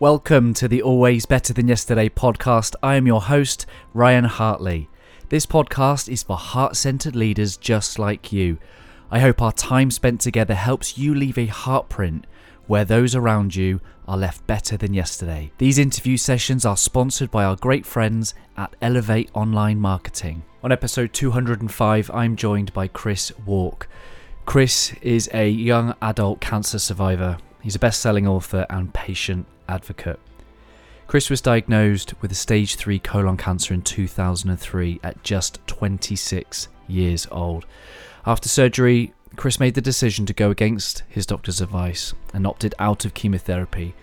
Welcome to the Always Better Than Yesterday podcast. I am your host, Ryan Hartley. This podcast is for heart centered leaders just like you. I hope our time spent together helps you leave a heartprint where those around you are left better than yesterday. These interview sessions are sponsored by our great friends at Elevate Online Marketing. On episode 205, I'm joined by Chris Wark. Chris is a young adult cancer survivor. He's a best selling author and patient advocate. Chris was diagnosed with a stage 3 colon cancer in 2003 at just 26 years old. After surgery, Chris made the decision to go against his doctor's advice and opted out of chemotherapy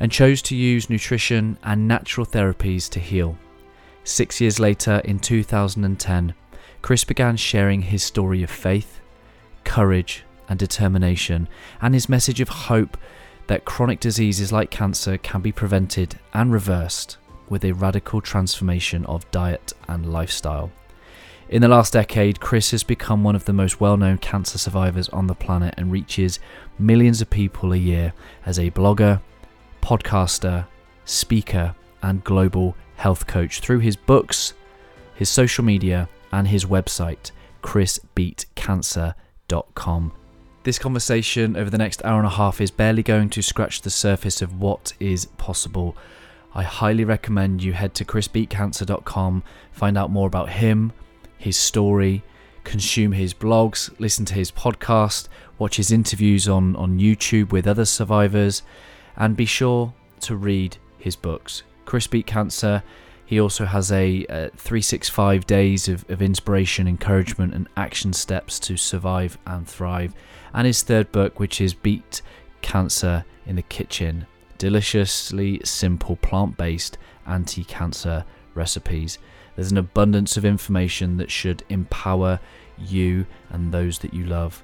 and chose to use nutrition and natural therapies to heal. Six years later, in 2010, Chris began sharing his story of faith, courage, and determination, and his message of hope that chronic diseases like cancer can be prevented and reversed with a radical transformation of diet and lifestyle. In the last decade, Chris has become one of the most well known cancer survivors on the planet and reaches millions of people a year as a blogger, podcaster, speaker, and global health coach through his books, his social media, and his website, chrisbeatcancer.com. This conversation over the next hour and a half is barely going to scratch the surface of what is possible. I highly recommend you head to chrisbeatcancer.com, find out more about him, his story, consume his blogs, listen to his podcast, watch his interviews on, on YouTube with other survivors, and be sure to read his books. Chris Beat Cancer, he also has a, a 365 days of, of inspiration, encouragement, and action steps to survive and thrive. And his third book, which is Beat Cancer in the Kitchen deliciously simple plant based anti cancer recipes. There's an abundance of information that should empower you and those that you love.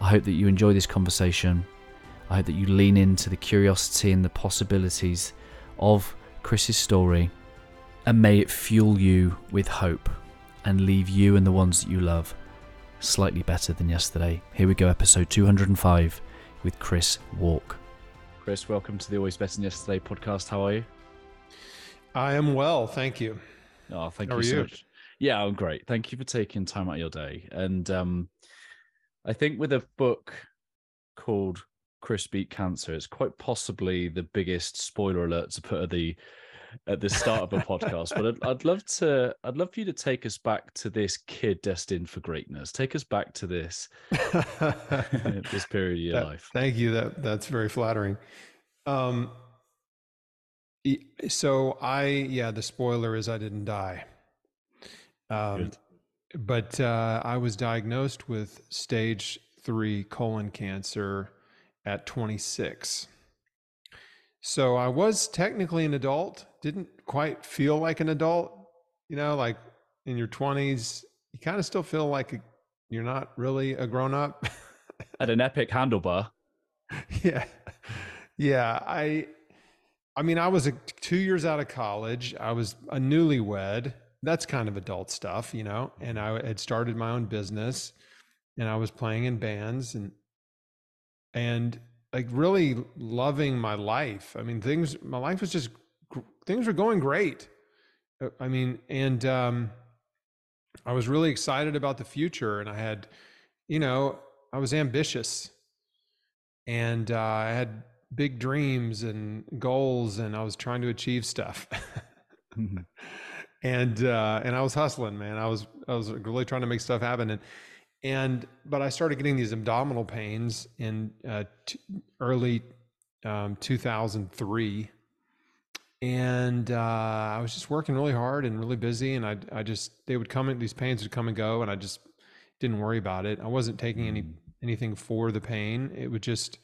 I hope that you enjoy this conversation. I hope that you lean into the curiosity and the possibilities of Chris's story, and may it fuel you with hope and leave you and the ones that you love slightly better than yesterday. Here we go, episode 205 with Chris Wark. Chris, welcome to the Always Better Than Yesterday podcast. How are you? I am well, thank you. Oh, thank How you so you? much. Yeah, I'm great. Thank you for taking time out of your day. And um, I think with a book called Chris Beat Cancer, it's quite possibly the biggest spoiler alert to put at the at the start of a podcast. But I'd, I'd love to I'd love for you to take us back to this kid destined for greatness. Take us back to this this period of your that, life. Thank you. That that's very flattering. Um, so I, yeah, the spoiler is I didn't die. Um, but uh, I was diagnosed with stage three colon cancer at 26. So I was technically an adult, didn't quite feel like an adult. You know, like in your 20s, you kind of still feel like uh, you're not really a grown up. At an epic handlebar. Yeah. Yeah. I, I mean, I was a, two years out of college. I was a newlywed. That's kind of adult stuff, you know. And I had started my own business, and I was playing in bands and and like really loving my life. I mean, things. My life was just things were going great. Uh, I mean, and um, I was really excited about the future, and I had, you know, I was ambitious, and uh, I had big dreams and goals and I was trying to achieve stuff. mm-hmm. And uh, and I was hustling, man. I was I was really trying to make stuff happen and and but I started getting these abdominal pains in uh, t- early um, 2003 and uh, I was just working really hard and really busy and I I just they would come in these pains would come and go and I just didn't worry about it. I wasn't taking any mm. anything for the pain. It would just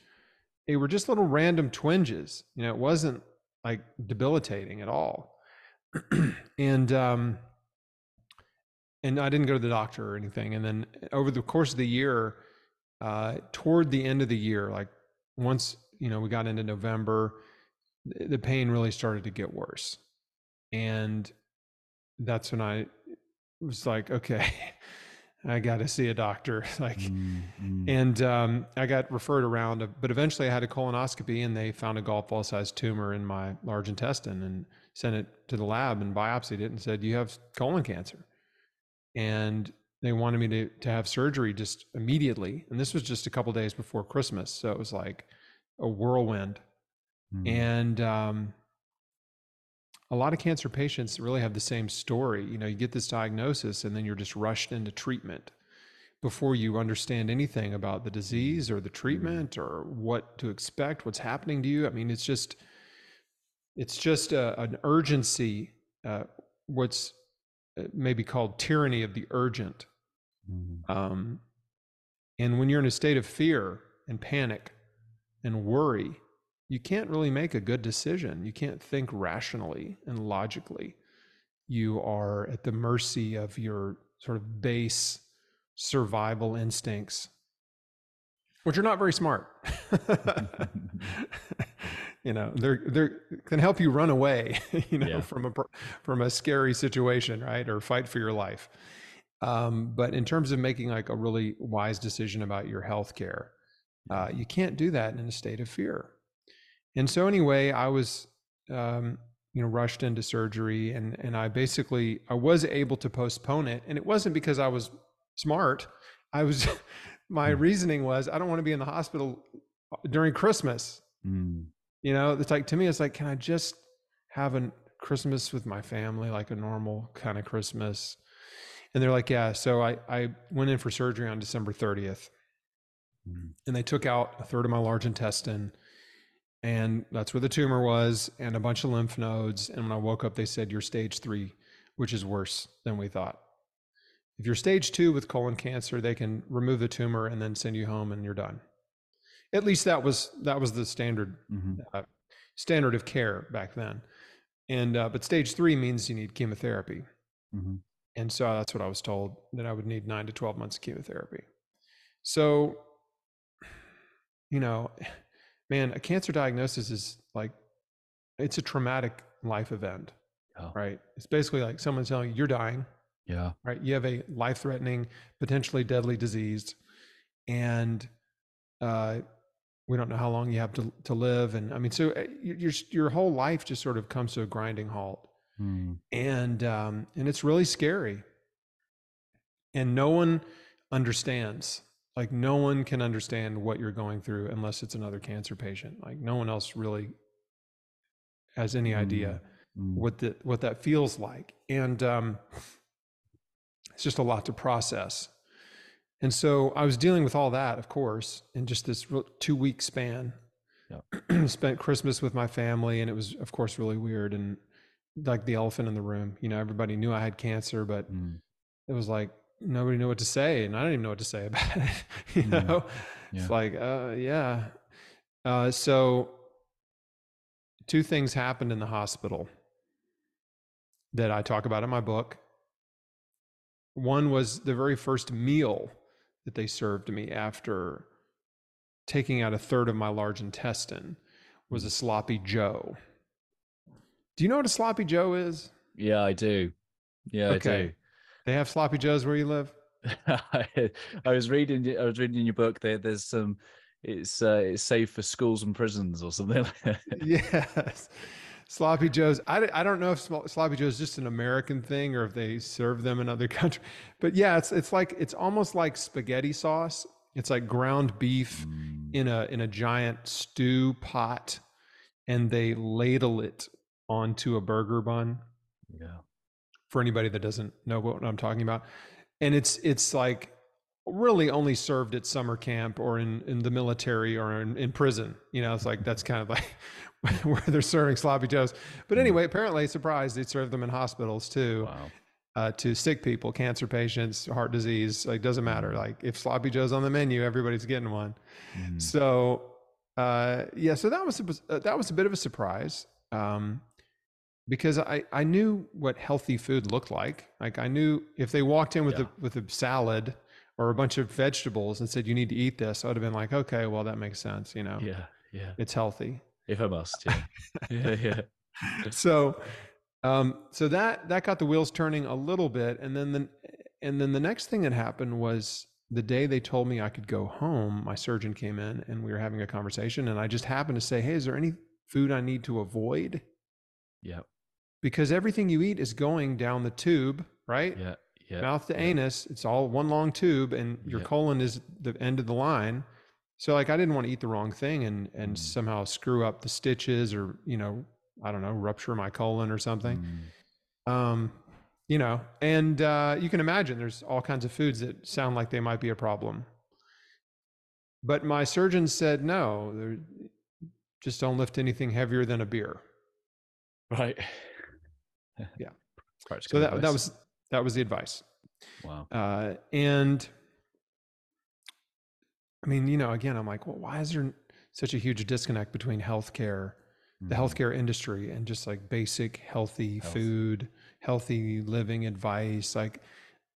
they were just little random twinges. You know, it wasn't like debilitating at all. and um and I didn't go to the doctor or anything. And then over the course of the year, uh toward the end of the year, like once, you know, we got into November, the pain really started to get worse. And that's when I was like, okay, I got to see a doctor. like, Mm-hmm. and um, I got referred around, but eventually I had a colonoscopy and they found a golf ball sized tumor in my large intestine and sent it to the lab and biopsied it and said, You have colon cancer. And they wanted me to, to have surgery just immediately. And this was just a couple days before Christmas. So it was like a whirlwind. Mm-hmm. And um, a lot of cancer patients really have the same story. You know, you get this diagnosis and then you're just rushed into treatment before you understand anything about the disease or the treatment or what to expect, what's happening to you. I mean, it's just, it's just a, an urgency, uh, what's uh, maybe called tyranny of the urgent. Mhm. Um, and when you're in a state of fear and panic and worry, you can't really make a good decision. You can't think rationally and logically. You are at the mercy of your sort of base survival instincts, which are not very smart. you know, they're they're can help you run away, you know, Yeah. from a from a scary situation, right? Or fight for your life. Um, but in terms of making like a really wise decision about your health care, uh, you can't do that in a state of fear. And so anyway, I was, um, you know, rushed into surgery, and and I basically I was able to postpone it, and it wasn't because I was smart. I was, my Hmm. reasoning was I don't want to be in the hospital during Christmas. Mm. You know, it's like to me, it's like, can I just have a Christmas with my family, like a normal kind of Christmas? And they're like, yeah. So I I went in for surgery on December 30th, Mm. and they took out a third of my large intestine, and that's where the tumor was, and a bunch of lymph nodes. And when I woke up, they said you're stage three, which is worse than we thought. If you're stage two with colon cancer, they can remove the tumor and then send you home, and you're done. At least that was that was the standard Mhm. uh, standard of care back then. And uh, but stage three means you need chemotherapy, Mhm. and so that's what I was told that I would need nine to twelve months of chemotherapy. So, you know, man, a cancer diagnosis is like it's a traumatic life event, right? It's basically like someone telling you you're dying, Yeah. right? You have a life-threatening, potentially deadly disease, and uh, we don't know how long you have to to live. And I mean, so uh, your your your whole life just sort of comes to a grinding halt, Mm. and um, and it's really scary. And no one understands. Like no one can understand what you're going through unless it's another cancer patient. Like no one else really has any idea Mm. what that what that feels like and um, it's just a lot to process and so i was dealing with all that of course in just this two week span spent christmas with my family and it was of course really weird and like the elephant in the room you know everybody knew i had cancer but Mm. it was like nobody knew what to say and i don't even know what to say about it you know? Yeah. it's like uh yeah. Uh so two things happened in the hospital that i talk about in my book. One was the very first meal that they served me after taking out a third of my large intestine was a sloppy joe. Do you know what a sloppy joe is? Yeah, I do. Yeah, Okay. They have sloppy joes where you live I. Was reading. I was reading in your book. There, there's some. It's uh, it's safe for schools and prisons or something. like yes. Sloppy Joes. I, I don't know if Sloppy Joe is just an American thing or if they serve them in other countries. But yeah, it's it's like it's almost like spaghetti sauce. It's like ground beef Mm. in a in a giant stew pot, and they ladle it onto a burger bun. Yeah. For anybody that doesn't know what I'm talking about, and it's it's like really only served at summer camp or in in the military or in, in prison. You know, it's like that's kind of like where they're serving sloppy joes. But anyway, apparently, surprise, they serve them in hospitals too Wow. uh, to sick people, cancer patients, heart disease. Like doesn't matter. Like if sloppy joe's on the menu, everybody's getting one. Mm. So uh, yeah, so that was a, that was a bit of a surprise um, because I I knew what healthy food looked like. Like I knew if they walked in with Yeah. a with a salad or a bunch of vegetables and said you need to eat this, I would have been like, okay, well that makes sense. You know, Yeah. Yeah. it's healthy. If I must. Yeah. yeah. Yeah. so um so that that got the wheels turning a little bit and then the and then the next thing that happened was the day they told me I could go home, my surgeon came in and we were having a conversation. And I just happened to say, Hey, is there any food I need to avoid? Yeah. Because everything you eat is going down the tube, right? Yeah. Yeah. Mouth to yeah. anus. It's all one long tube, and your Yeah. colon is the end of the line. So, like, I didn't want to eat the wrong thing and and Mm. somehow screw up the stitches, or you know, I don't know, rupture my colon or something. Mm. Um, you know, and uh, you can imagine there's all kinds of foods that sound like they might be a problem. But my surgeon said no, just don't lift anything heavier than a beer. Right. Yeah. So that that was that was the advice. wow. Uh, and I mean, you know, again, I'm like, well, why is there such a huge disconnect between healthcare, the Mhm. healthcare industry, and just like basic healthy Health. food, healthy living advice? Like,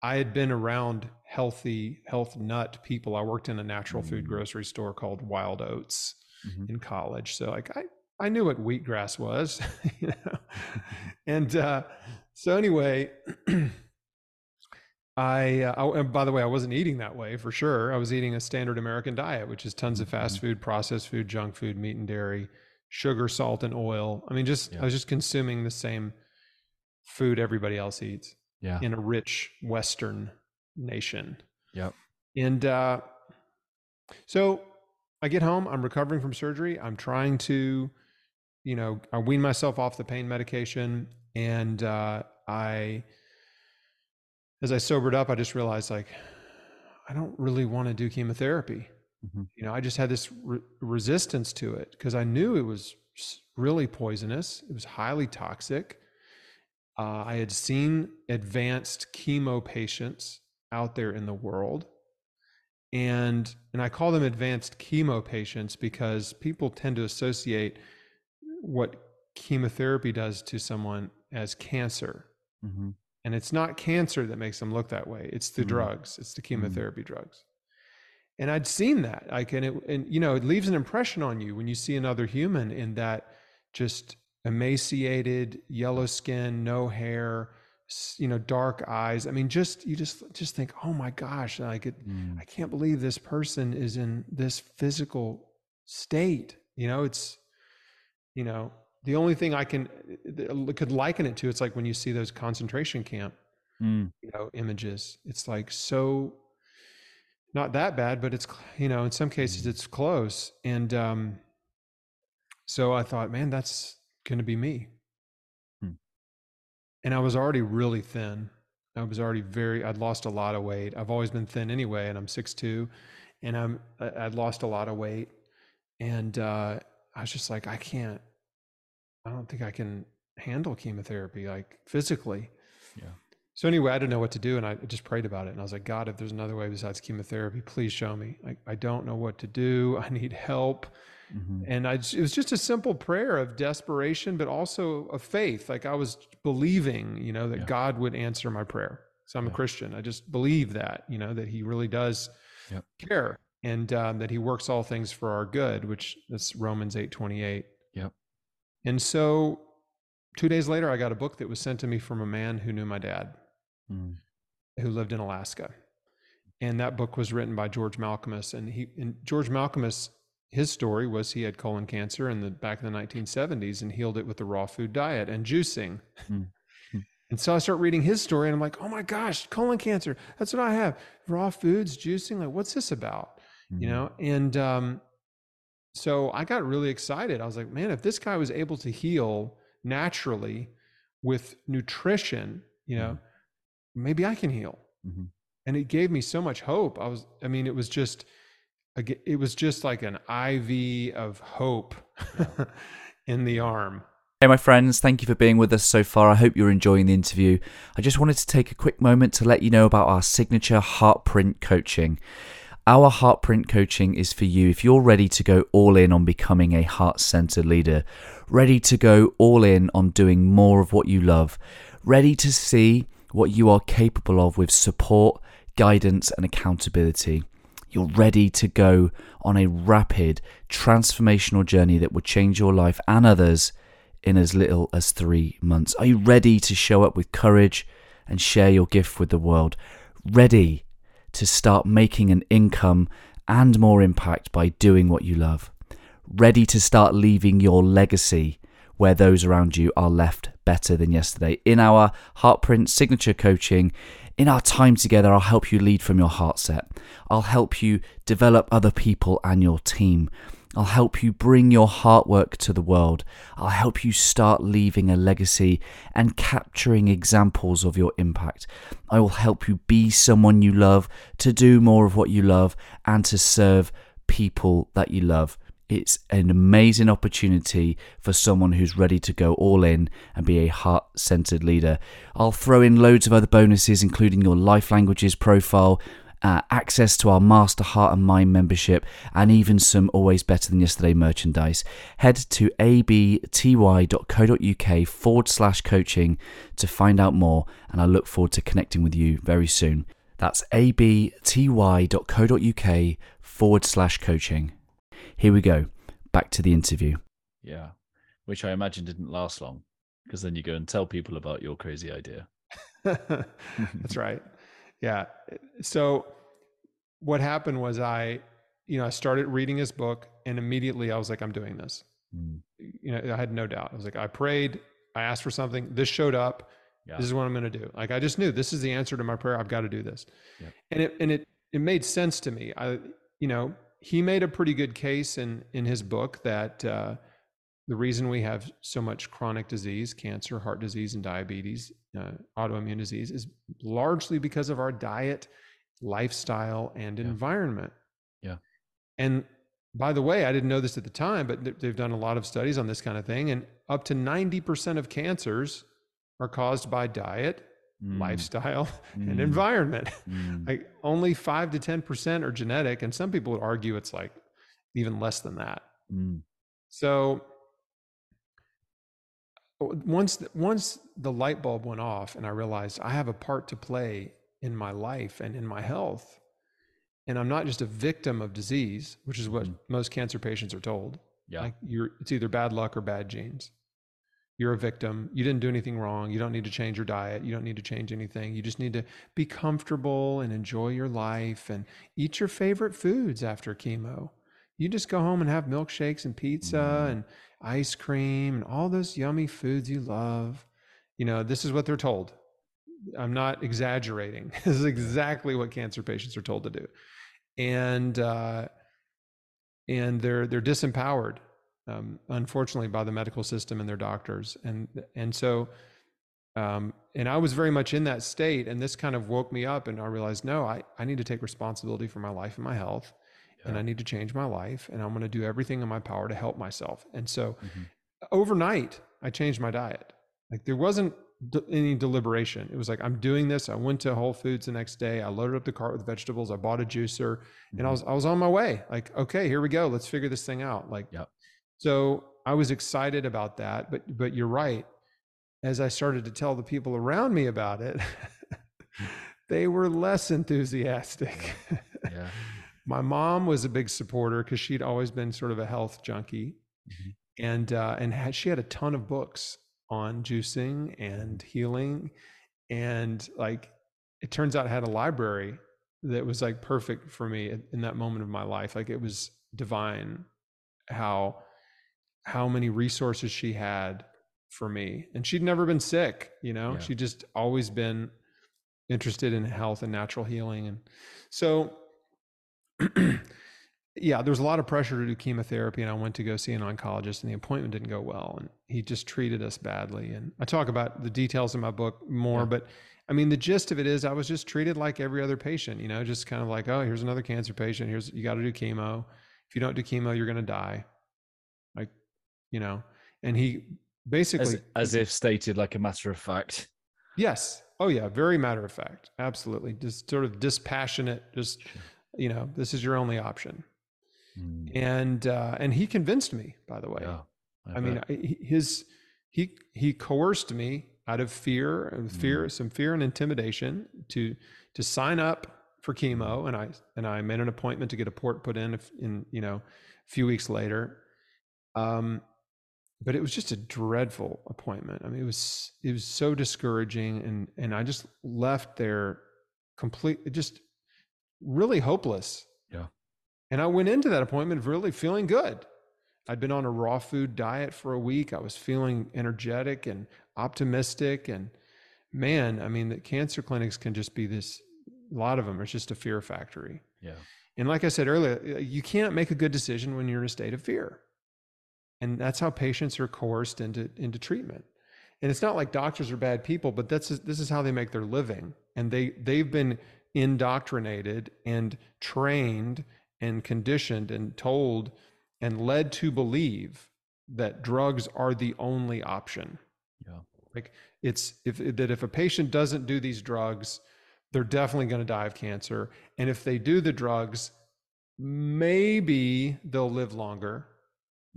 I had been around healthy, health nut people. I worked in a natural food Mm. grocery store called Wild Oats Mhm. in college. So like I I knew what wheatgrass was, you know. And uh, so anyway, I, uh, I and by the way, I wasn't eating that way for sure. I was eating a standard American diet, which is tons of fast food, processed food, junk food, meat and dairy, sugar, salt, and oil. I mean, just Yeah. I was just consuming the same food everybody else eats Yeah. in a rich Western nation. Yep. And uh, so I get home, I'm recovering from surgery. I'm trying to, you know, I wean myself off the pain medication. And uh, I, as I sobered up, I just realized like, I don't really want to do chemotherapy. Mhm. You know, I just had this re- resistance to it because I knew it was really poisonous, it was highly toxic. Uh, I had seen advanced chemo patients out there in the world. And and I call them advanced chemo patients because people tend to associate what chemotherapy does to someone as cancer. Mhm. And it's not cancer that makes them look that way. It's the Mhm. drugs. It's the chemotherapy drugs. And I'd seen that. Like, and it, and you know, it leaves an impression on you when you see another human in that just emaciated, yellow skin, no hair, you know, dark eyes. I mean, just you just just think, oh my gosh, like it, Mm. I can't believe this person is in this physical state. You know, it's, you know, the only thing I can could liken it to, it's like when you see those concentration camp, Mm. you know, images. It's like so not that bad, but it's you know, in some cases Mm. it's close. And um, so I thought, man, that's going to be me. Hmm. And I was already really thin. I was already very. I'd lost a lot of weight. I've always been thin anyway, and I'm 6'2", and I'm I'd lost a lot of weight, and uh, I was just like, I can't. I don't think I can handle chemotherapy like physically. Yeah. So anyway, I didn't know what to do, and I just prayed about it. And I was like, God, if there's another way besides chemotherapy, please show me. I, I don't know what to do. I need help. Mhm. And I, it was just a simple prayer of desperation, but also of faith. Like I was believing, you know, that Yeah. God would answer my prayer. So I'm a Christian. I just believe that, you know, that He really does care, and um, that He works all things for our good, which that's Romans eight twenty eight. And so, two days later, I got a book that was sent to me from a man who knew my dad Mm. who lived in Alaska. And that book was written by George Malkmus. And he and George Malkmus, his story was he had colon cancer in the back in the 1970s and healed it with the raw food diet and juicing. Mm. Mm. And so I start reading his story and I'm like, oh my gosh, colon cancer. That's what I have. Raw foods, juicing. Like, what's this about? You Mhm. know? And um, so I got really excited. I was like, man, if this guy was able to heal naturally with nutrition, you know, maybe I can heal. Mhm. And it gave me so much hope. I was, I mean, it was just, it was just like an IV of hope in the arm. Hey, my friends, thank you for being with us so far. I hope you're enjoying the interview. I just wanted to take a quick moment to let you know about our signature Heartprint coaching. Our Heartprint coaching is for you if you're ready to go all in on becoming a heart centered leader, ready to go all in on doing more of what you love, ready to see what you are capable of with support, guidance, and accountability. You're ready to go on a rapid, transformational journey that will change your life and others in as little as three months. Are you ready to show up with courage and share your gift with the world? ready to start making an income and more impact by doing what you love, ready to start leaving your legacy where those around you are left better than yesterday. In our Heartprint signature coaching, in our time together, I'll help you lead from your heart set. I'll help you develop other people and your team. I'll help you bring your heart work to the world. I'll help you start leaving a legacy and capturing examples of your impact. I will help you be someone you love, to do more of what you love, and to serve people that you love. It's an amazing opportunity for someone who's ready to go all in and be a heart centered leader. I'll throw in loads of other bonuses, including your life languages profile, uh, access to our Master Heart and Mind membership, and even some Always Better Than Yesterday merchandise. Head to abty.co.uk forward slash coaching to find out more, and I look forward to connecting with you very soon. That's abty.co.uk forward slash coaching. Here we go. Back to the interview. Yeah. Which I imagine didn't last long because then you go and tell people about your crazy idea. That's right. Yeah. So what happened was I, you know, I started reading his book and immediately I was like, I'm doing this. Mm. You know, I had no doubt. I was like, I prayed, I asked for something, this showed up. Yeah. This is what I'm going to do. Like I just knew this is the answer to my prayer. I've got to do this. And it and it it made sense to me. I you know, he made a pretty good case in in his book that uh, the reason we have so much chronic disease, cancer, heart disease, and diabetes, uh, autoimmune disease, is largely because of our diet, lifestyle, and yeah. environment. Yeah. And by the way, I didn't know this at the time, but they've done a lot of studies on this kind of thing, and up to ninety percent of cancers are caused by diet, mm. lifestyle, mm. and environment. Mm. like only five to 10% are genetic. And some people would argue it's like even less than that. Mm. So once, once the light bulb went off and I realized I have a part to play in my life and in my health, and I'm not just a victim of disease, which is what mm. most cancer patients are told. Yeah. Like you're, it's either bad luck or bad genes you're a victim. You didn't do anything wrong. You don't need to change your diet. You don't need to change anything. You just need to be comfortable and enjoy your life and eat your favorite foods after chemo. You just go home and have milkshakes and pizza mm. and ice cream and all those yummy foods you love. You know, this is what they're told. I'm not exaggerating. this is exactly what cancer patients are told to do. And uh, and they're they're disempowered um, unfortunately, by the medical system and their doctors. And and so, um, and I was very much in that state. And this kind of woke me up, and I realized, no, I I need to take responsibility for my life and my health, yeah. and I need to change my life, and I'm going to do everything in my power to help myself. And so, mm-hmm. overnight, I changed my diet. Like there wasn't any deliberation. It was like I'm doing this. I went to Whole Foods the next day. I loaded up the cart with vegetables. I bought a juicer, mm-hmm. and I mm-hmm. was I was on my way. Like, okay, here we go. Let's figure this thing out. Like, yep. So I was excited about that, but but you're right. As I started to tell the people around me about it, they were less enthusiastic. Yeah. My mom was a big supporter because she'd always been sort of a health junkie, mm-hmm. and uh, and had, she had a ton of books on juicing and healing, and like it turns out I had a library that was like perfect for me in that moment of my life. Like it was divine how how many resources she had for me. And she'd never been sick, you know, yeah. she'd just always been interested in health and natural healing. And so, yeah, there was a lot of pressure to do chemotherapy. And I went to go see an oncologist, and the appointment didn't go well. And he just treated us badly. And I talk about the details in my book more, yeah. but I mean, the gist of it is I was just treated like every other patient, you know, just kind of like, oh, here's another cancer patient. Here's, you got to do chemo. If you don't do chemo, you're going to die like, you know, and he basically as, as if stated like a matter of fact. Yes. Oh yeah, very matter of fact. Absolutely. Just sort of dispassionate. Just you know, this is your only option. Mm. And uh, and he convinced me. By the way, yeah, I, I mean his he he coerced me out of fear, and fear, mm. some fear and intimidation to to sign up for chemo, and I and I made an appointment to get a port put in in you know a few weeks later. Um, but it was just a dreadful appointment. I mean, it was it was so discouraging, and and I just left there complete, just really hopeless. Yeah. And I went into that appointment really feeling good. I'd been on a raw food diet for a week. I was feeling energetic and optimistic. And man, I mean, the cancer clinics can just be this, a lot of them, it's just a fear factory. Yeah. And like I said earlier, uh, you can't make a good decision when you're in a state of fear. And that's how patients are coerced into, into treatment. And it's not like doctors are bad people, but that's this is how they make their living. And they they've been indoctrinated and trained and conditioned and told and led to believe that drugs are the only option. Yeah. Like it's if that if a patient doesn't do these drugs, they're definitely going to die of cancer. And if they do the drugs, maybe they'll live longer,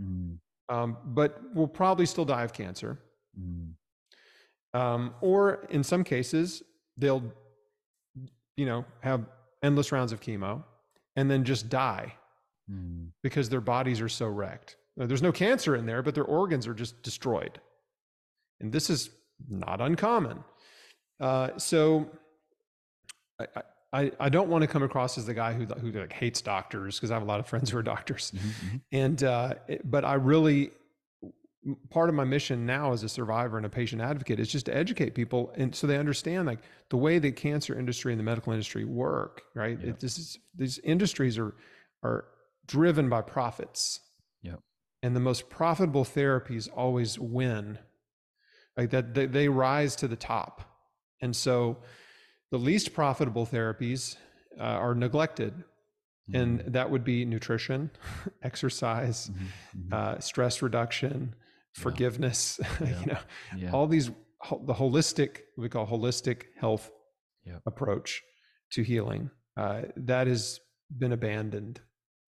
Mm. um, but will probably still die of cancer. Mm. Um, or in some cases, they'll, you know, have endless rounds of chemo and then just die Mm. because their bodies are so wrecked. There's no cancer in there, but their organs are just destroyed. And this is not uncommon. Uh, so I, I, I don't want to come across as the guy who, who like hates doctors because I have a lot of friends who are doctors. Mhm, mhm. And, uh, but I really, part of my mission now as a survivor and a patient advocate is just to educate people. And so they understand like the way the cancer industry and the medical industry work, right? Yeah. It, this is, these industries are, are driven by profits. Yeah. And the most profitable therapies always win. Like that, they, they rise to the top. And so the least profitable therapies uh, are neglected. And Mm. that would be nutrition, exercise, Mhm, mhm. uh, stress reduction. Forgiveness, Yeah. you know, yeah. all these, the holistic, we call holistic health Yeah. approach to healing. Uh, that has been abandoned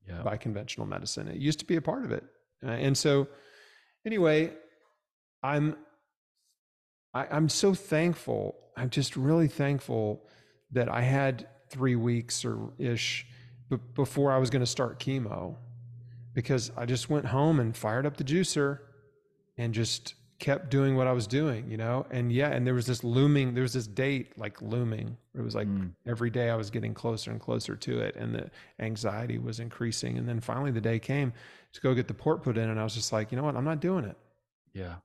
yeah. by conventional medicine. It used to be a part of it. Uh, and so anyway, I'm I, I'm so thankful. I'm just really thankful that I had three weeks or ish b- before I was going to start chemo because I just went home and fired up the juicer and just kept doing what I was doing, you know? And yeah, and there was this looming, there was this date like looming. It was like Mm. every day I was getting closer and closer to it and the anxiety was increasing. And then finally the day came to go get the port put in and I was just like, you know what? I'm not doing it. yeah.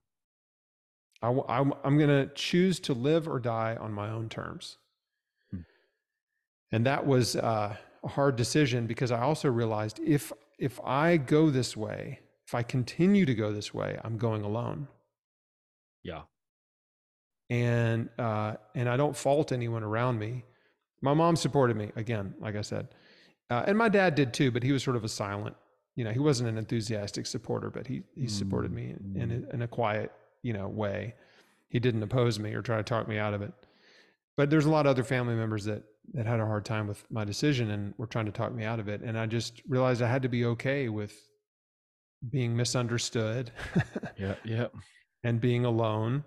I, am going to choose to live or die on my own terms. Hmm. And that was uh, a hard decision because I also realized if if I go this way, if I continue to go this way, I'm going alone. Yeah. And uh, and I don't fault anyone around me. My mom supported me again, like I said, uh, and my dad did too, but he was sort of a silent. You know, he wasn't an enthusiastic supporter, but he he supported me in, in, a, in a quiet, you know, way. He didn't oppose me or try to talk me out of it. But there's a lot of other family members that that had a hard time with my decision and were trying to talk me out of it. And I just realized I had to be okay with being misunderstood Yeah. Yeah. and being alone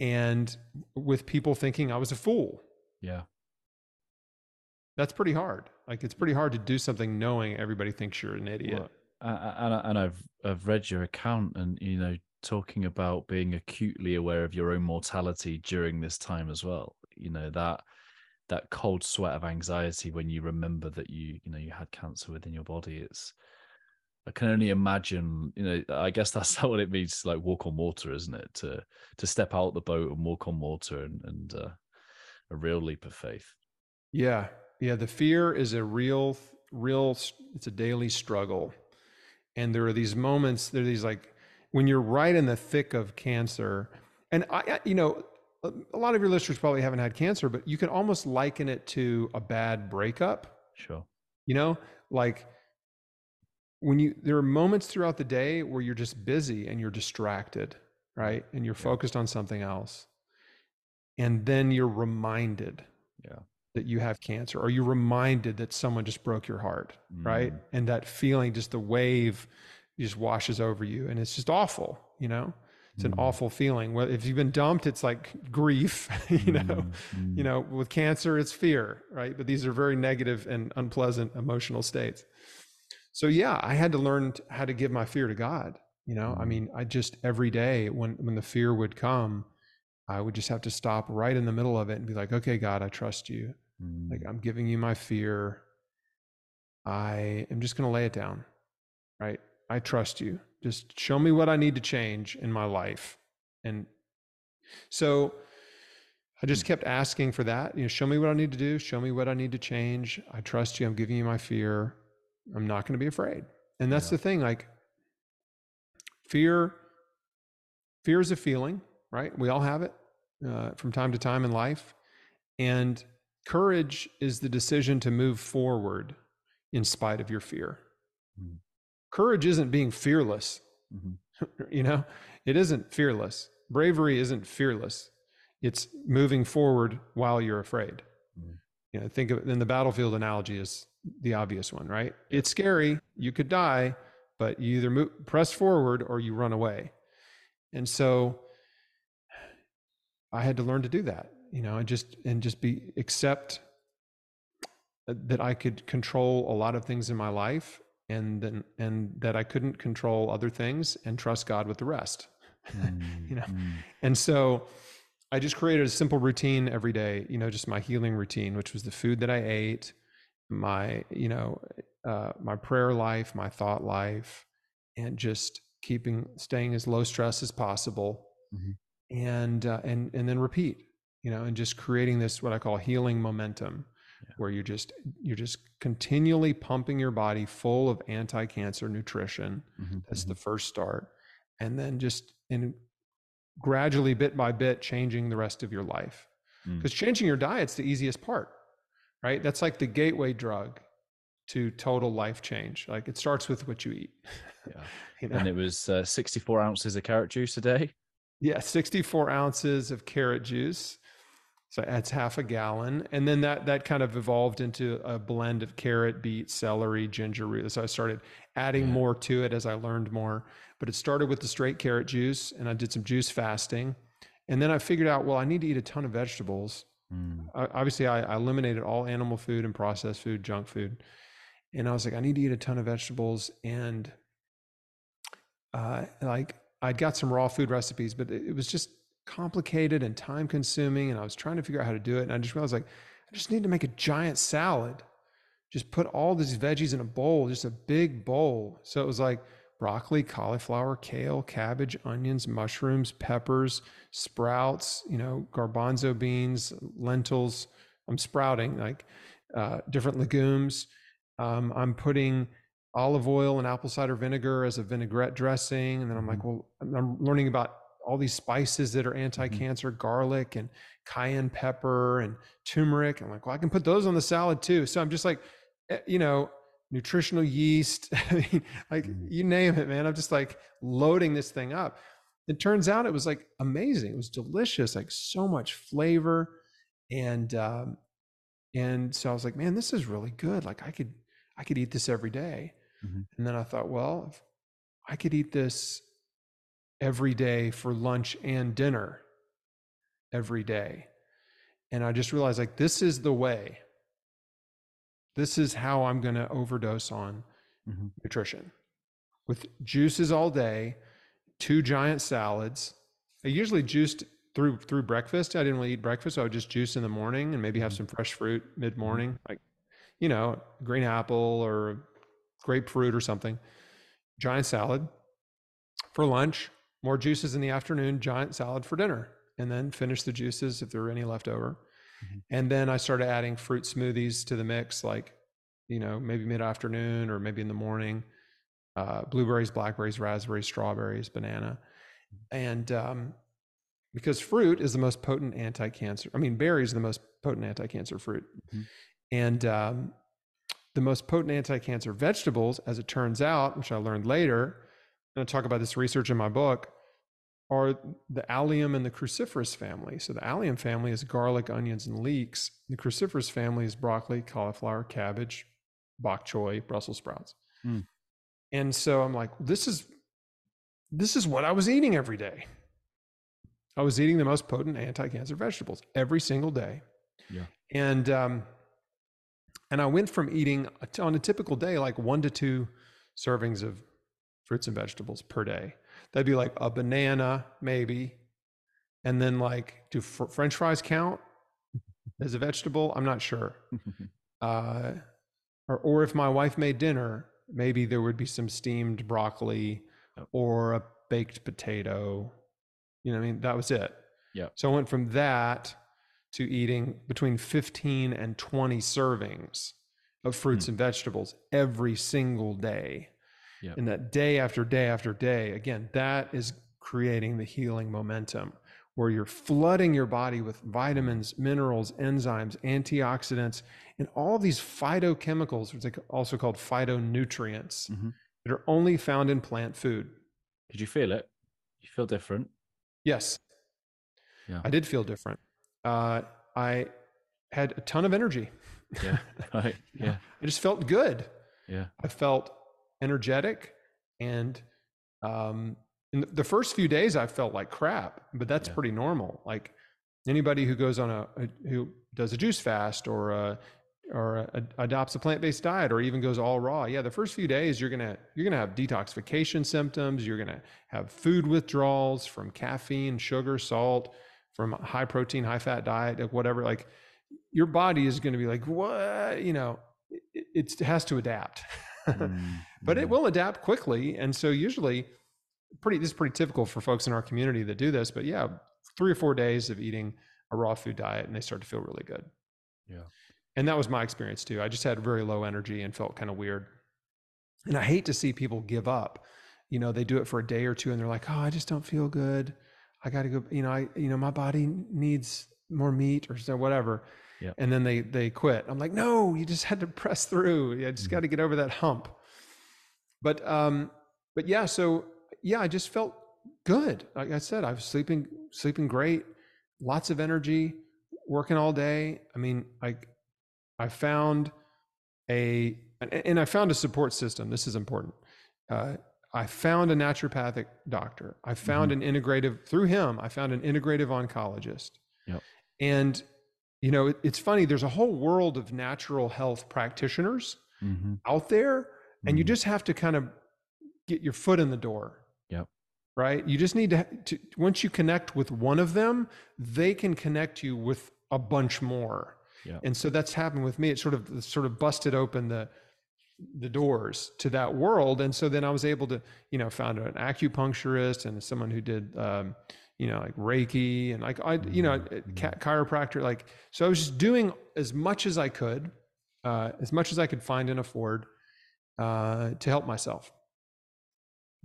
and with people thinking I was a fool. Yeah. That's pretty hard. Like it's pretty hard to do something knowing everybody thinks you're an idiot. Well, and and I've I've read your account, and you know, talking about being acutely aware of your own mortality during this time as well. You know that that cold sweat of anxiety when you remember that you you know you had cancer within your body. It's I can only imagine. You know, I guess that's what it means to like walk on water, isn't it? To to step out the boat and walk on water, and and uh, a real leap of faith. Yeah. Yeah. The fear is a real, real, it's a daily struggle. And there are these moments, there are these like, when you're right in the thick of cancer, and I, you know, a lot of your listeners probably haven't had cancer, but you can almost liken it to a bad breakup. Sure. You know, like when you, there are moments throughout the day where you're just busy and you're distracted, right? And you're Yeah. focused on something else. And then you're reminded Yeah. that you have cancer or you're reminded that someone just broke your heart right Mm. and that feeling just the wave just washes over you and it's just awful you know it's an Mm. awful feeling well if you've been dumped it's like grief you know Mm, mm. you know with cancer it's fear right but these are very negative and unpleasant emotional states so yeah i had to learn how to give my fear to god you know i Mm. mean i just every day when when the fear would come i would just have to stop right in the middle of it and be like okay god i trust you Like, Mm. I'm giving you my fear. I am just going to lay it down, right? I trust you. Just show me what I need to change in my life. And so I just kept asking for that. You know, show me what I need to do. Show me what I need to change. I trust you. I'm giving you my fear. I'm not going to be afraid. And that's Yeah. the thing. Like, fear, fear is a feeling, right? We all have it uh, from time to time in life. And courage is the decision to move forward in spite of your fear. Mm. Courage isn't being fearless, Mhm. you know, it isn't fearless. Bravery isn't fearless. It's moving forward while you're afraid. Mm. You know, think of it in the battlefield analogy is the obvious one, right? It's scary. You could die, but you either move, press forward or you run away. And so I had to learn to do that, you know, and just and just be accept that I could control a lot of things in my life and then and that I couldn't control other things and trust God with the rest. Mm, You know, mm. And so I just created a simple routine every day, you know, just my healing routine, which was the food that I ate, my, you know, uh, my prayer life, my thought life, and just keeping, staying as low stress as possible. Mhm. And, uh, and, and then repeat, you know, and just creating this, what I call healing momentum, Yeah. where you're just, you're just continually pumping your body full of anti-cancer nutrition. Mhm, That's mhm. the first start. And then just in gradually bit by bit changing the rest of your life. Mm. Because changing your diet's the easiest part, right? That's like the gateway drug to total life change. Like it starts with what you eat. Yeah. you know? And it was uh, 64 ounces of carrot juice a day. Yeah, 64 ounces of carrot juice. So that's half a gallon. And then that that kind of evolved into a blend of carrot, beet, celery, ginger root. So I started adding Yeah. more to it as I learned more. But it started with the straight carrot juice and I did some juice fasting. And then I figured out, well, I need to eat a ton of vegetables. Mm. Obviously I, eliminated all animal food and processed food, junk food. And I was like, I need to eat a ton of vegetables. And uh, like I'd got some raw food recipes, but it was just complicated and time consuming. And I was trying to figure out how to do it. And I just realized like, I just need to make a giant salad. Just put all these veggies in a bowl, just a big bowl. So it was like broccoli, cauliflower, kale, cabbage, onions, mushrooms, peppers, sprouts, you know, garbanzo beans, lentils. I'm sprouting like uh, different legumes. Um, I'm putting olive oil and apple cider vinegar as a vinaigrette dressing. And then I'm like, well, I'm- learning about all these spices that are anti-cancer, garlic and cayenne pepper and turmeric. I'm like, well, I can put those on the salad too. So I'm just like, eh, you know, nutritional yeast. I mean, like Mm. you name it, man. I'm just like loading this thing up. It turns out it was like amazing. It was delicious, like so much flavor. And um, and so I was like, man, this is really good. Like I could I could eat this every day. Mhm. And then I thought, well, if I could eat this every day for lunch and dinner every day. And I just realized like this is the way. This is how I'm going to overdose on Mhm. nutrition with juices all day, two giant salads. I usually juiced through through breakfast. I didn't really eat breakfast. So I would just juice in the morning and maybe have Mhm. some fresh fruit mid morning, like you know, green apple or grapefruit or something. Giant salad for lunch. More juices in the afternoon. Giant salad for dinner, and then finish the juices if there were any left over. Mhm. And then I started adding fruit smoothies to the mix, like you know, maybe mid afternoon or maybe in the morning. Uh, blueberries, blackberries, raspberries, strawberries, banana, and um, because fruit is the most potent anti-cancer. I mean, berries are the most potent anti-cancer fruit, Mhm. and um, the most potent anti-cancer vegetables, as it turns out, which I learned later. I'm going to talk about this research in my book. Are the allium and the cruciferous family. So the allium family is garlic, onions, and leeks. The cruciferous family is broccoli, cauliflower, cabbage, bok choy, Brussels sprouts. Mm. And so I'm like, this is this is what I was eating every day. I was eating the most potent anti-cancer vegetables every single day. Yeah. And um, and I went from eating on a typical day like one to two servings of fruits and vegetables per day. That'd be like a banana, maybe, and then like do fr- French fries count? as a vegetable, I'm not sure. uh, or, or if my wife made dinner, maybe there would be some steamed broccoli or a baked potato. You know, what I mean, that was it. Yep. So I went from that to eating between 15 and 20 servings of fruits Hmm. and vegetables every single day. Yep. And that day after day after day, again, that is creating the healing momentum where you're flooding your body with vitamins, minerals, enzymes, antioxidants, and all these phytochemicals, which are also called phytonutrients, Mhm. that are only found in plant food. Did you feel it? You feel different? Yes. Yeah. I did feel different. Uh, I had a ton of energy. Yeah. Right. Yeah. I just felt good. Yeah. I felt energetic. And um, in the- first few days, I felt like crap, but that's Yeah. pretty normal. Like anybody who goes on a, a who does a juice fast or a, or a, adopts a plant-based diet or even goes all raw yeah the first few days you're gonna you're gonna have detoxification symptoms you're gonna have food withdrawals from caffeine sugar salt from high protein high fat diet like whatever like your body is going to be like what you know it, it has to adapt Mm, but it will adapt quickly and so usually pretty this is pretty typical for folks in our community that do this but yeah three or four days of eating a raw food diet and they start to feel really good. Yeah. and that was my experience too. I just had very low energy and felt kind of weird. And i hate to see people give up. You know they do it for a day or two and they're like oh i just don't feel good. I gotta go you know i you know my body needs more meat or so whatever Yeah. and then they they quit. I'm like no you just had to press through. You just Mhm. got to get over that hump. But um but yeah so yeah i just felt good. Like i said i was sleeping sleeping great lots of energy working all day. I mean i i found a and- i found a support system. This is important. Uh, i found a naturopathic doctor. I found an integrative through him i found an integrative oncologist. Yep. and you know it, it's funny there's a whole world of natural health practitioners Mhm. out there and you Mm. just have to kind of get your foot in the door Yep. right you just need to, to once you connect with one of them they can connect you with a bunch more Yep. and so that's happened with me it sort of sort of busted open the the doors to that world and so then i was able to you know found an acupuncturist and someone who did um, you know like reiki and like i you know Mhm. chiropractor like so i was just doing as much as i could uh, as much as i could find and afford uh, to help myself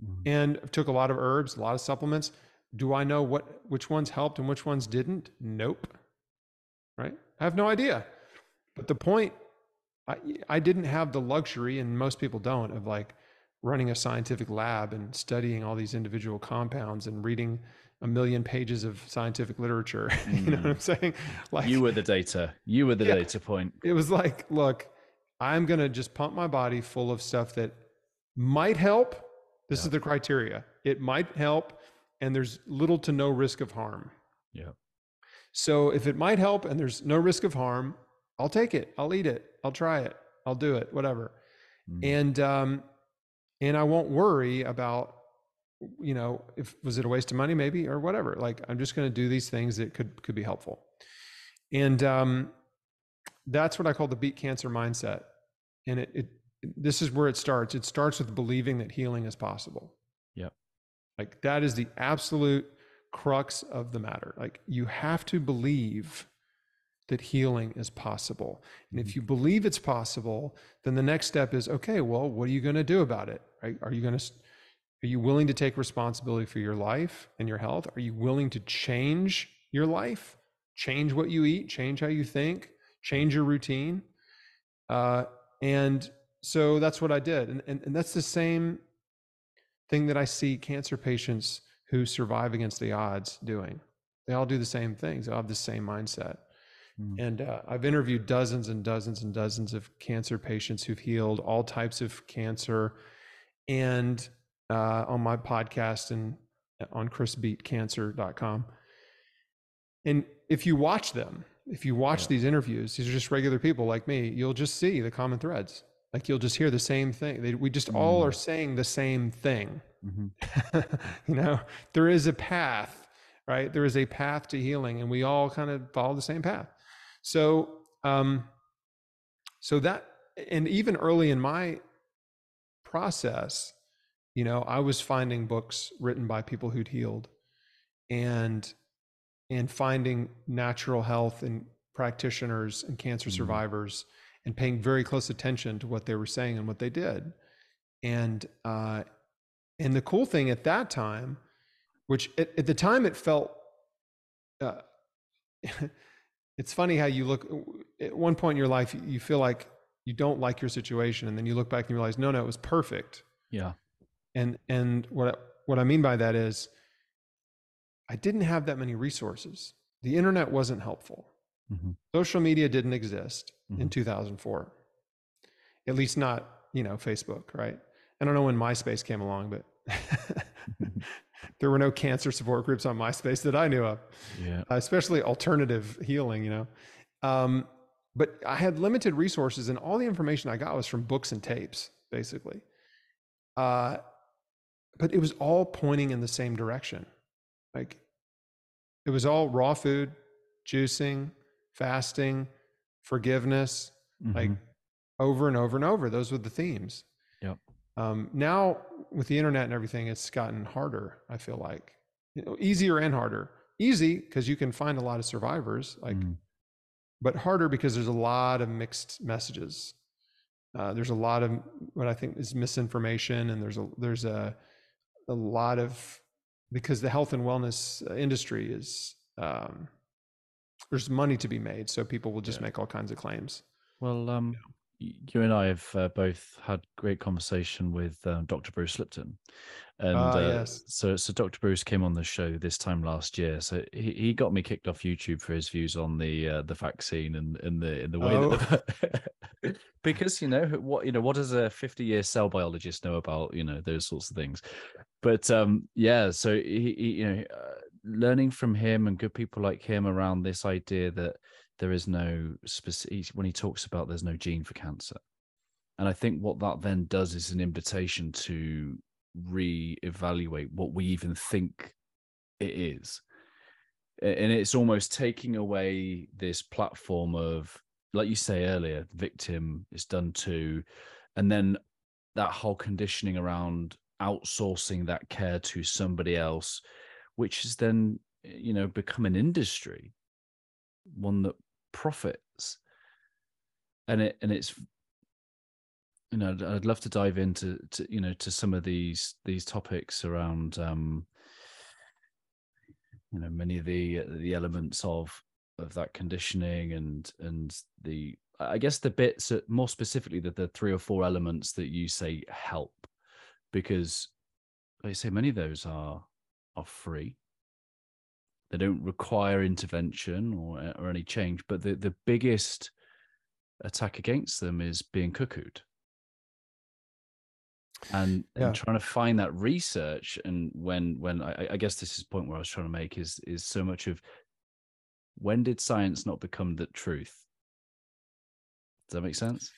Mhm. and took a lot of herbs, a lot of supplements. Do I know what which ones helped and which ones didn't? Nope. Right? I have no idea. But the point I I didn't have the luxury and most people don't of like running a scientific lab and studying all these individual compounds and reading a million pages of scientific literature. you know what I'm saying? Like you were the data. You were the Yeah. data point. it was like, look, I'm going to just pump my body full of stuff that might help. This Yeah. is the criteria. It might help, and there's little to no risk of harm. Yeah. So if it might help and there's no risk of harm, I'll take it. I'll eat it. I'll try it. I'll do it. Whatever. Mm. And um, and I won't worry about, you know, if was it a waste of money, maybe or whatever. Like I'm just going to do these things that could could be helpful. And um, that's what I call the beat cancer mindset. And it, it this is where it starts. It starts with believing that healing is possible. Yep. Like that is the absolute crux of the matter. Like you have to believe that healing is possible. And if you believe it's possible, then the next step is okay, well, what are you going to do about it? Right? Are you going to are you willing to take responsibility for your life and your health? Are you willing to change your life? Change what you eat, change how you think, change your routine. Uh, and so that's what I did. And, and, and that's the same thing that I see cancer patients who survive against the odds doing. They all do the same things, they all have the same mindset. Mm. And uh, I've interviewed dozens and dozens and dozens of cancer patients who've healed all types of cancer. And uh, on my podcast and uh, on chrisbeatcancer.com. And if you watch them, if you watch Yeah. these interviews, these are just regular people like me, you'll just see the common threads. Like you'll just hear the same thing. They, we just all Mm. are saying the same thing. Mhm. you know, there is a path, right? There is a path to healing, and we all kind of follow the same path. So, um, so that, and even early in my process, you know, I was finding books written by people who'd healed, and and finding natural health and practitioners and cancer mm-hmm. survivors, and paying very close attention to what they were saying and what they did, and uh, and the cool thing at that time, which at, at the time it felt. Uh, it's funny how you look at one point in your life you feel like you don't like your situation and then you look back and you realize no no it was perfect yeah and and what what i mean by that is i didn't have that many resources. The internet wasn't helpful. Mm-hmm. social media didn't exist mm-hmm. in 2004 at least not you know facebook right? I don't know when myspace came along but there were no cancer support groups on myspace that i knew of yeah. especially alternative healing you know? Um, but I had limited resources, and all the information I got was from books and tapes, basically. Uh, but it was all pointing in the same direction. Like it was all raw food, juicing, fasting, forgiveness, mm-hmm. like over and over and over. Those were the themes. Yep. Um, now with the internet and everything, it's gotten harder. I feel like you know, easier and harder. Easy because you can find a lot of survivors, like mm but harder because there's a lot of mixed messages. Uh, there's a lot of what I think is misinformation, and there's a there's a a lot of because the health and wellness uh, industry is um, there's money to be made, so people will just yeah. make all kinds of claims. Well, um, you and I have uh, both had great conversation with um, Dr. Bruce Lipton, and uh, uh, yes. so so Dr. Bruce came on the show this time last year. So he, he got me kicked off YouTube for his views on the uh, the vaccine and in the in the way oh. that because you know what you know what does a 50 year cell biologist know about you know those sorts of things but um yeah so he, he you know uh, learning from him and good people like him around this idea that there is no specific when he talks about there's no gene for cancer and i think what that then does is an invitation to re-evaluate what we even think it is and it's almost taking away this platform of like you say earlier victim is done to and then that whole conditioning around outsourcing that care to somebody else which has then you know become an industry one that profits. And it and it's you know i'd love to dive into to, you know to some of these these topics around um you know many of the the elements of of that conditioning and and the i guess the bits more specifically the, the three or four elements that you say help because like I say many of those are are free they don't require intervention or uh, or any change but the the biggest attack against them is being cuckooed and, yeah. and trying to find that research and when when I, I, guess this is the point where I was trying to make is is so much of when did science not become the truth? Does that make sense?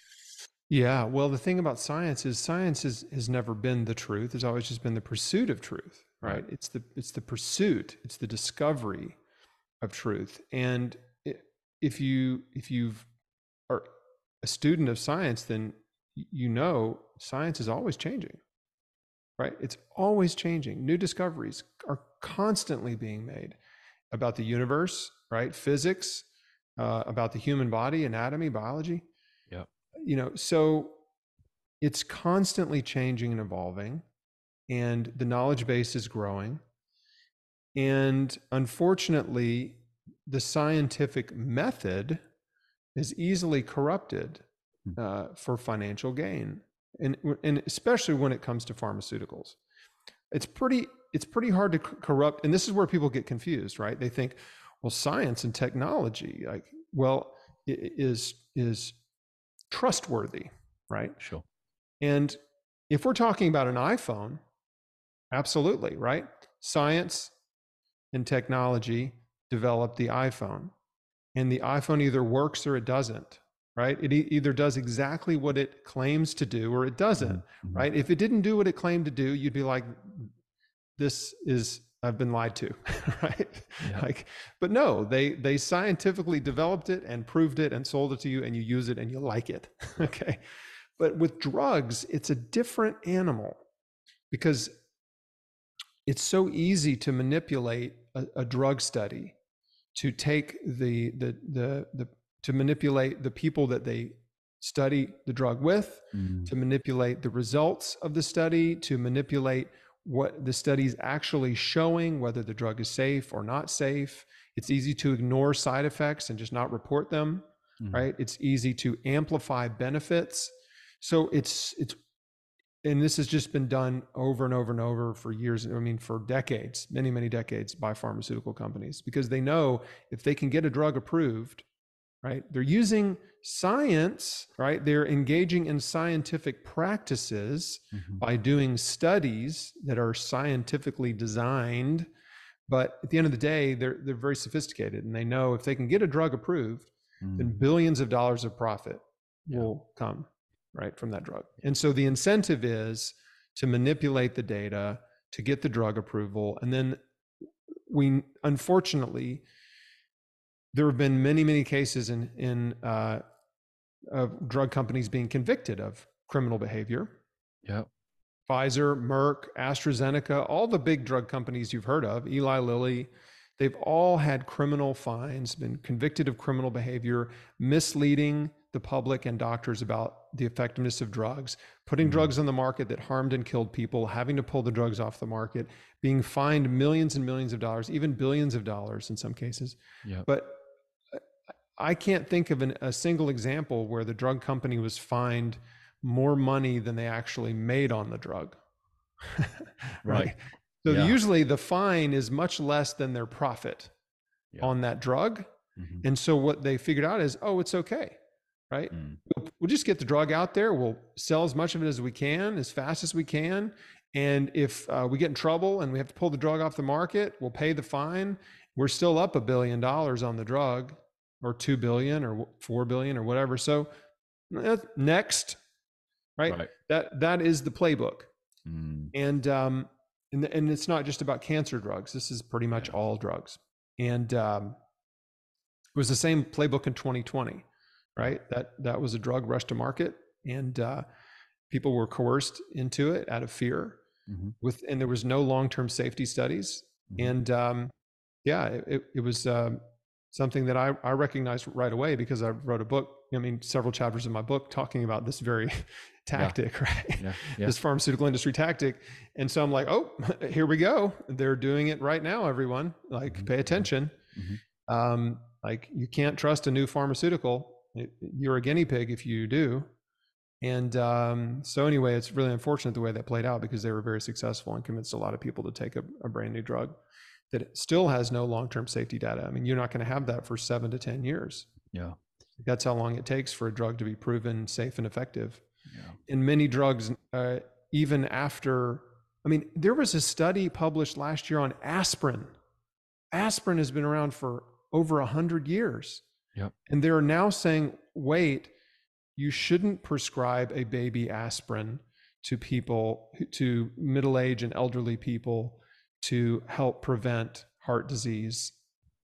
Yeah. Well, the thing about science is science is, has never been the truth. It's always just been the pursuit of truth, right? right. It's the it's the pursuit. It's the discovery of truth. And if you if you've are a student of science, then you know science is always changing right it's always changing new discoveries are constantly being made about the universe right physics uh, about the human body anatomy biology you know so it's constantly changing and evolving and the knowledge base is growing and unfortunately the scientific method is easily corrupted Hmm. uh, for financial gain, and and especially when it comes to pharmaceuticals, it's pretty it's pretty hard to corrupt. And this is where people get confused, right? They think, well, science and technology, like, well, is is trustworthy, right? Sure. And if we're talking about an iPhone, absolutely, right? Science and technology developed the iPhone, and the iPhone either works or it doesn't right? It e- either does exactly what it claims to do or it doesn't, mm-hmm. right? If it didn't do what it claimed to do, you'd be like, this is I've been lied to, right? Yeah. Like, but no, they they scientifically developed it and proved it and sold it to you, and you use it and you like it, okay? But with drugs, it's a different animal because it's so easy to manipulate a, a drug study to take the the the the to manipulate the people that they study the drug with, Mm. to manipulate the results of the study, to manipulate what the study is actually showing, whether the drug is safe or not safe. It's easy to ignore side effects and just not report them, Mhm. right? It's easy to amplify benefits. So it's it's and this has just been done over and over and over for years. I mean, for decades, many, many decades by pharmaceutical companies because they know if they can get a drug approved, right? They're using science, right? They're engaging in scientific practices Mhm. by doing studies that are scientifically designed. But at the end of the day, they're they're very sophisticated and they know if they can get a drug approved, then Mm. billions of dollars of profit Yeah. will come right from that drug. And so the incentive is to manipulate the data to get the drug approval and then we unfortunately there have been many many cases in in uh, of drug companies being convicted of criminal behavior Yeah. Pfizer, Merck, AstraZeneca, all the big drug companies you've heard of, Eli Lilly, they've all had criminal fines, been convicted of criminal behavior, misleading the public and doctors about the effectiveness of drugs, putting Mhm. drugs on the market that harmed and killed people, having to pull the drugs off the market, being fined millions and millions of dollars, even billions of dollars in some cases. Yep. But I can't think of an, a single example where the drug company was fined more money than they actually made on the drug. Right. So Yeah. usually the fine is much less than their profit Yeah. on that drug. Mhm. And so what they figured out is, oh, it's okay, right? Mm. We'll, we'll just get the drug out there. We'll sell as much of it as we can, as fast as we can. And if uh, we get in trouble and we have to pull the drug off the market, we'll pay the fine. We're still up a billion dollars on the drug, or two billion, or four billion, or whatever. So eh, next, right? Right. That that is the playbook. Mm. And um, and and it's not just about cancer drugs. This is pretty much Yeah. all drugs. And um, it was the same playbook in 2020, right? That that was a drug rush to market, and uh, people were coerced into it out of fear. Mhm. With and there was no long term safety studies, Mhm. and um, yeah, it, it, it was um, something that I, I recognized right away because I wrote a book. I mean, several chapters in my book talking about this very tactic, right? Yeah. Yeah. this pharmaceutical industry tactic. And so I'm like, oh, here we go. They're doing it right now, everyone. Like, Mhm. pay attention. Mhm. Um, like, you can't trust a new pharmaceutical. You're a guinea pig if you do. And um, so, anyway, it's really unfortunate the way that played out because they were very successful and convinced a lot of people to take a, a brand new drug that still has no long term safety data. I mean, you're not going to have that for seven to 10 years. Yeah. That's how long it takes for a drug to be proven safe and effective Yeah. in many drugs, uh, even after. I mean, there was a study published last year on aspirin. Aspirin has been around for over a hundred years, Yep. and they're now saying, "Wait, you shouldn't prescribe a baby aspirin to people, to middle-aged and elderly people, to help prevent heart disease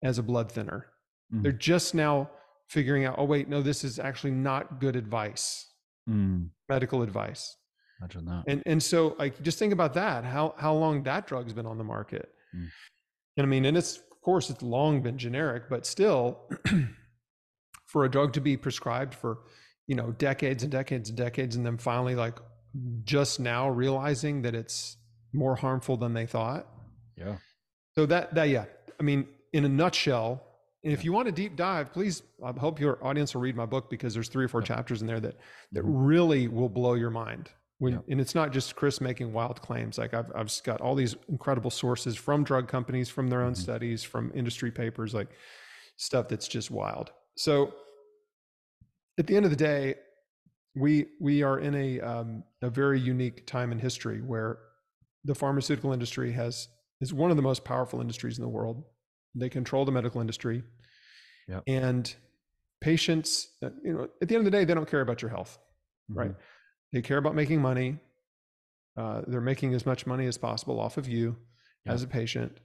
as a blood thinner." Mm. They're just now figuring out, "Oh, wait, no, this is actually not good advice." Mm. medical advice. Imagine that. And and so like just think about that. How how long that drug's been on the market. Mm. And I mean, and it's of course it's long been generic, but still for a drug to be prescribed for, you know, decades and decades and decades and then finally like just now realizing that it's more harmful than they thought. Yeah. So that that yeah, I mean, in a nutshell, and if you want a deep dive, please I hope your audience will read my book because there's three or four Yeah. chapters in there that that Mhm. really will blow your mind. When Yeah. and it's not just Chris making wild claims. Like I've I've got all these incredible sources from drug companies, from their own Mhm. studies, from industry papers, like stuff that's just wild. So at the end of the day, we we are in a um, a very unique time in history where the pharmaceutical industry has is one of the most powerful industries in the world. They control the medical industry, Yep. and patients. uh, You know, at the end of the day, they don't care about your health, right? Mhm. They care about making money. Uh, they're making as much money as possible off of you, Yeah. as a patient.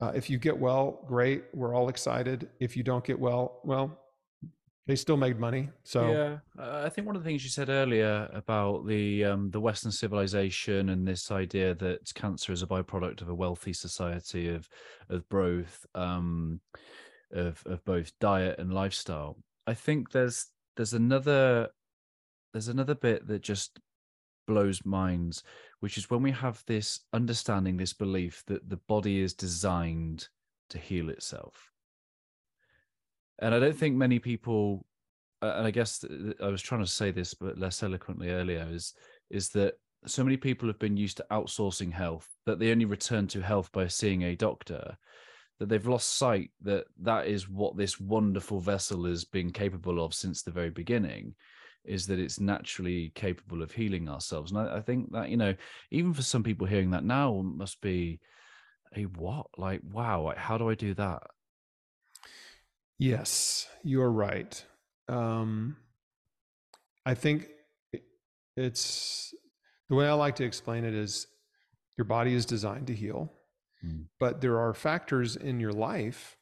Uh, if you get well, great. We're all excited. If you don't get well, well, they still made money. So yeah, uh, I think one of the things you said earlier about the um, the Western civilization and this idea that cancer is a byproduct of a wealthy society of of both um, of of both diet and lifestyle. I think there's there's another there's another bit that just blows minds, which is when we have this understanding, this belief that the body is designed to heal itself. And I don't think many people, and I guess I was trying to say this, but less eloquently earlier, is is that so many people have been used to outsourcing health that they only return to health by seeing a doctor that they've lost sight that that is what this wonderful vessel has been capable of since the very beginning is that it's naturally capable of healing ourselves. And I, I, think that, you know, even for some people hearing that now must be a what? Like, wow, like, how do I do that? Yes, you're right. Um, I think it's the way I like to explain it is your body is designed to heal, mm. but there are factors in your life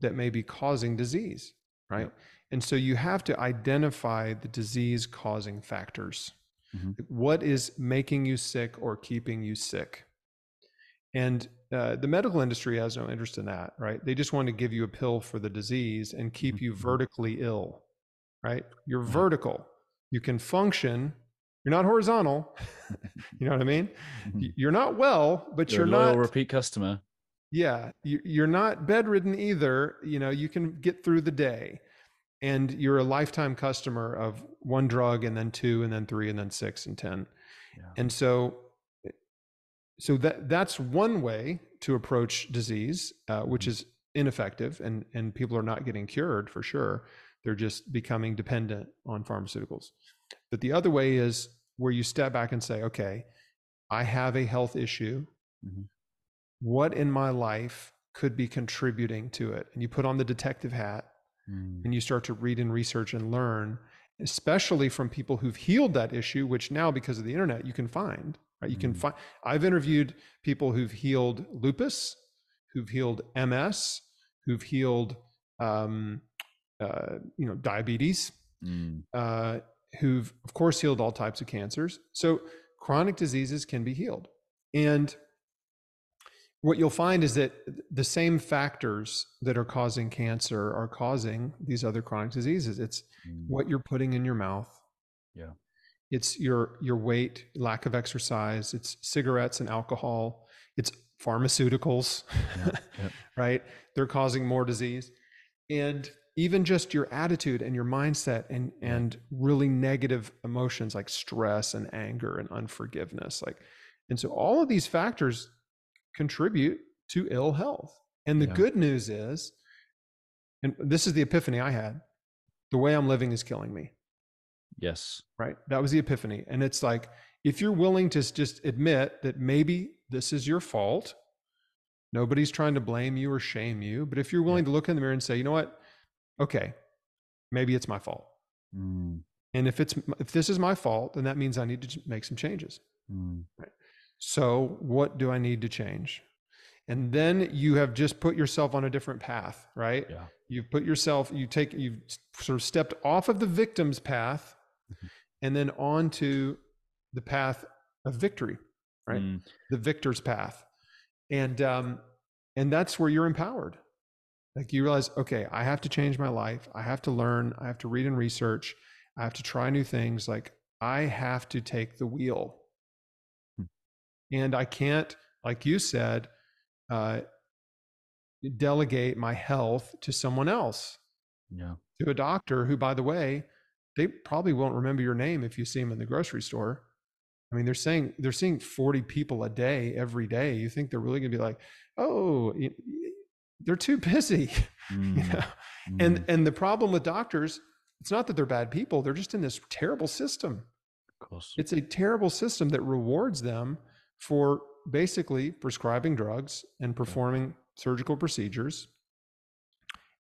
that may be causing disease, right? And so you have to identify the disease causing factors. Mm-hmm. What is making you sick or keeping you sick? And uh, the medical industry has no interest in that, right? They just want to give you a pill for the disease and keep mm-hmm. you vertically ill, right? You're mm-hmm. vertical. You can function. You're not horizontal. you know what I mean? Mm-hmm. You're not well, but you're, you're not repeat customer. Yeah, you're not bedridden either. You know, you can get through the day and you're a lifetime customer of one drug and then two and then three and then six and ten yeah. and so so that that's one way to approach disease uh, which mm-hmm. is ineffective and and people are not getting cured for sure they're just becoming dependent on pharmaceuticals but the other way is where you step back and say okay i have a health issue mm-hmm. what in my life could be contributing to it and you put on the detective hat mm. and you start to read and research and learn especially from people who've healed that issue which now because of the internet you can find right you mm. can find i've interviewed people who've healed lupus who've healed ms who've healed um, uh, you know diabetes mm. uh, who've of course healed all types of cancers so chronic diseases can be healed and what you'll find is that the same factors that are causing cancer are causing these other chronic diseases it's mm. what you're putting in your mouth yeah it's your your weight lack of exercise it's cigarettes and alcohol it's pharmaceuticals yeah, yeah. right they're causing more disease and even just your attitude and your mindset and and really negative emotions like stress and anger and unforgiveness like and so all of these factors contribute to ill health. And the yeah. good news is, and this is the epiphany I had the way I'm living is killing me. Yes. Right. That was the epiphany. And it's like, if you're willing to just admit that maybe this is your fault, nobody's trying to blame you or shame you. But if you're willing yeah. to look in the mirror and say, you know what? Okay, maybe it's my fault. Mm. And if it's if this is my fault, then that means I need to make some changes. Mm. Right. So, what do I need to change? And then you have just put yourself on a different path, right? Yeah. You've put yourself, you take, you've sort of stepped off of the victim's path. And then on to the path of victory, right? Mm. The victor's path. And, um, and that's where you're empowered. Like you realize, okay, I have to change my life. I have to learn. I have to read and research. I have to try new things. Like I have to take the wheel and I can't, like you said, uh, delegate my health to someone else. Yeah. To a doctor who, by the way, they probably won't remember your name if you see them in the grocery store. I mean, they're saying they're seeing 40 people a day every day. You think they're really going to be like, oh, they're too busy. Mm. you know? mm. And and the problem with doctors, it's not that they're bad people. They're just in this terrible system. Of course. It's a terrible system that rewards them for basically prescribing drugs and performing surgical procedures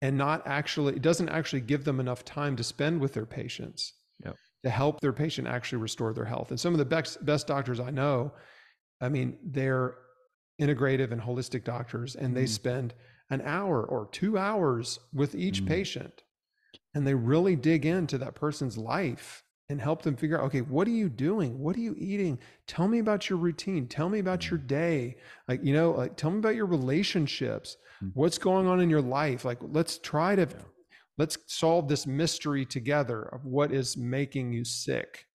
and not actually it doesn't actually give them enough time to spend with their patients yep. to help their patient actually restore their health and some of the best best doctors i know i mean they're integrative and holistic doctors and they Mm. spend an hour or two hours with each Mm. patient and they really dig into that person's life and help them figure out okay what are you doing? What are you eating? Tell me about your routine. Tell me about your day. Like you know like tell me about your relationships. Mm. what's going on in your life? Like let's try to Yeah. let's solve this mystery together of what is making you sick.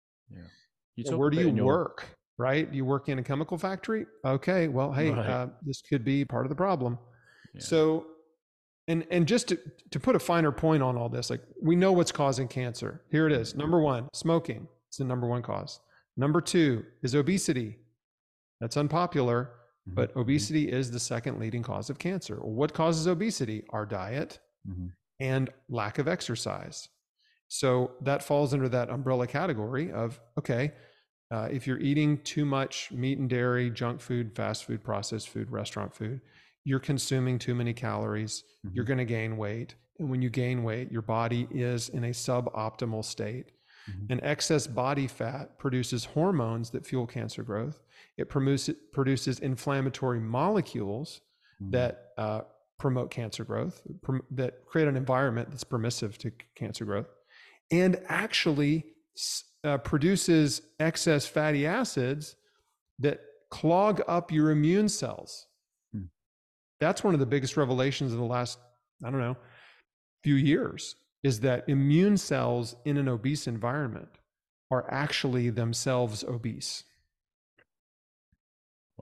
You Well, where do you in your- work right? You work in a chemical factory? Okay well hey Right. uh, this could be part of the problem. Yeah. so and and just to, to put a finer point on all this like we know what's causing cancer. Here it is. Number one smoking it's the number one cause. Number two is obesity. That's unpopular Mhm, but mhm, obesity is the second leading cause of cancer. What causes obesity? Our diet mhm. and lack of exercise. So that falls under that umbrella category of okay, uh, if you're eating too much meat and dairy, junk food, fast food, processed food, restaurant food, you're consuming too many calories, you're Mhm. going to gain weight. And when you gain weight, your body is in a suboptimal state. Mhm. And excess body fat produces hormones that fuel cancer growth. It produces, produces inflammatory molecules Mhm. that uh, promote cancer growth, prom- that create an environment that's permissive to c- cancer growth, and actually uh, produces excess fatty acids that clog up your immune cells. Hmm. That's one of the biggest revelations of the last, I don't know, few years is that immune cells in an obese environment are actually themselves obese.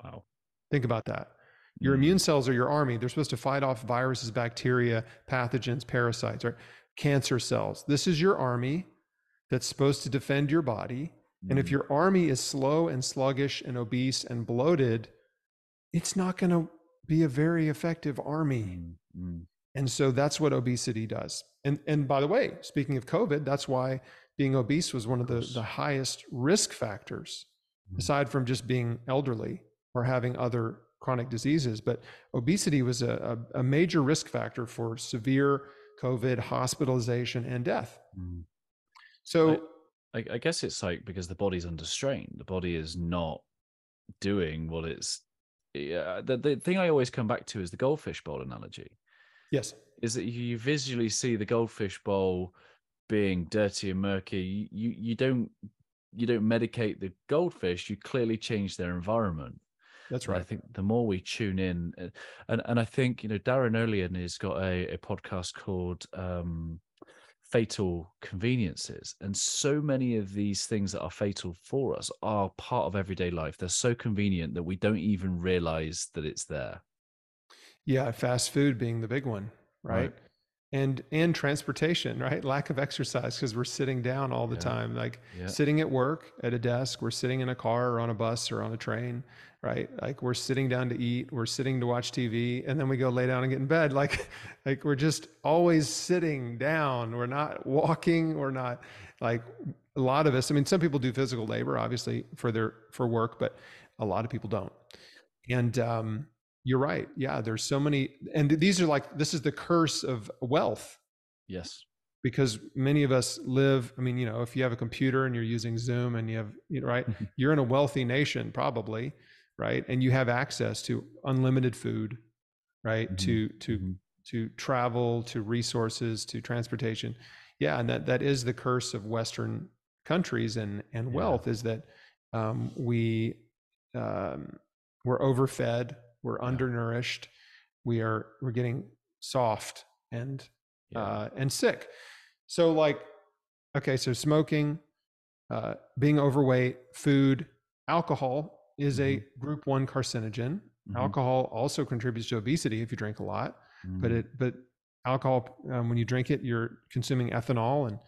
Wow. Think about that. Your Mm. immune cells are your army. They're supposed to fight off viruses, bacteria, pathogens, parasites, or cancer cells. This is your army that's supposed to defend your body. And if Mm. your army is slow and sluggish and obese and bloated, it's not going to be a very effective army. Mm, mm. And so that's what obesity does. And and by the way, speaking of COVID, that's why being obese was one of the, the highest risk factors, Mhm. aside from just being elderly or having other chronic diseases. But obesity was a, a, a major risk factor for severe COVID hospitalization and death. Mm. So I, I guess it's like because the body's under strain, the body is not doing what it's. Yeah, the, the thing I always come back to is the goldfish bowl analogy. yes, Is that you visually see the goldfish bowl being dirty and murky. You you don't you don't medicate the goldfish. You clearly change their environment. that's And I think the more we tune in, uh, and and I think you know Darin Olien has got a, a podcast called um, "Fatal Conveniences," and so many of these things that are fatal for us are part of everyday life. They're so convenient that we don't even realize that it's there. Yeah, fast food being the big one, right? Right. And and transportation, right? Lack of exercise because we're sitting down all the Yeah. time. Like Yeah. sitting at work at a desk, we're sitting in a car or on a bus or on a train, right? Like we're sitting down to eat, we're sitting to watch TV, and then we go lay down and get in bed. Like like we're just always sitting down. We're not walking, we're not like a lot of us. I mean, some people do physical labor, obviously, for their for work, but a lot of people don't. And um, you're right. Yeah, there's so many, and these are like this is the curse of wealth Yes. because many of us live. I mean, you know, if you have a computer and you're using Zoom and you have, you know, right, you're in a wealthy nation probably, right, and you have access to unlimited food, right, Mhm. to to Mhm. to travel, to resources, to transportation. Yeah, and that that is the curse of Western countries and and Yeah. wealth is that um, we um, we're overfed, we're Yeah. undernourished, we are we're getting soft and Yeah. uh, and sick. So like, okay, so smoking, uh, being overweight, food, alcohol is a group one carcinogen. Mhm. Alcohol also contributes to obesity if you drink a lot but Mm. it but alcohol um, when you drink it you're consuming ethanol and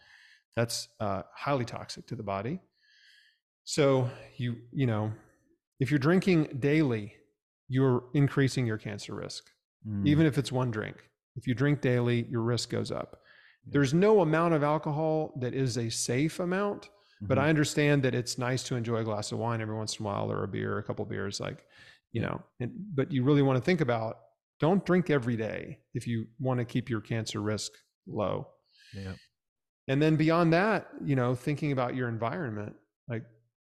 that's uh, highly toxic to the body so you you know if you're drinking daily you're increasing your cancer risk Mm. even if it's one drink if you drink daily your risk goes up there's no amount of alcohol that is a safe amount but Mhm. I understand that it's nice to enjoy a glass of wine every once in a while or a beer, a couple beers, like, you know, and, but you really want to think about don't drink every day if you want to keep your cancer risk low. yeah. And then beyond that, you know, thinking about your environment, like,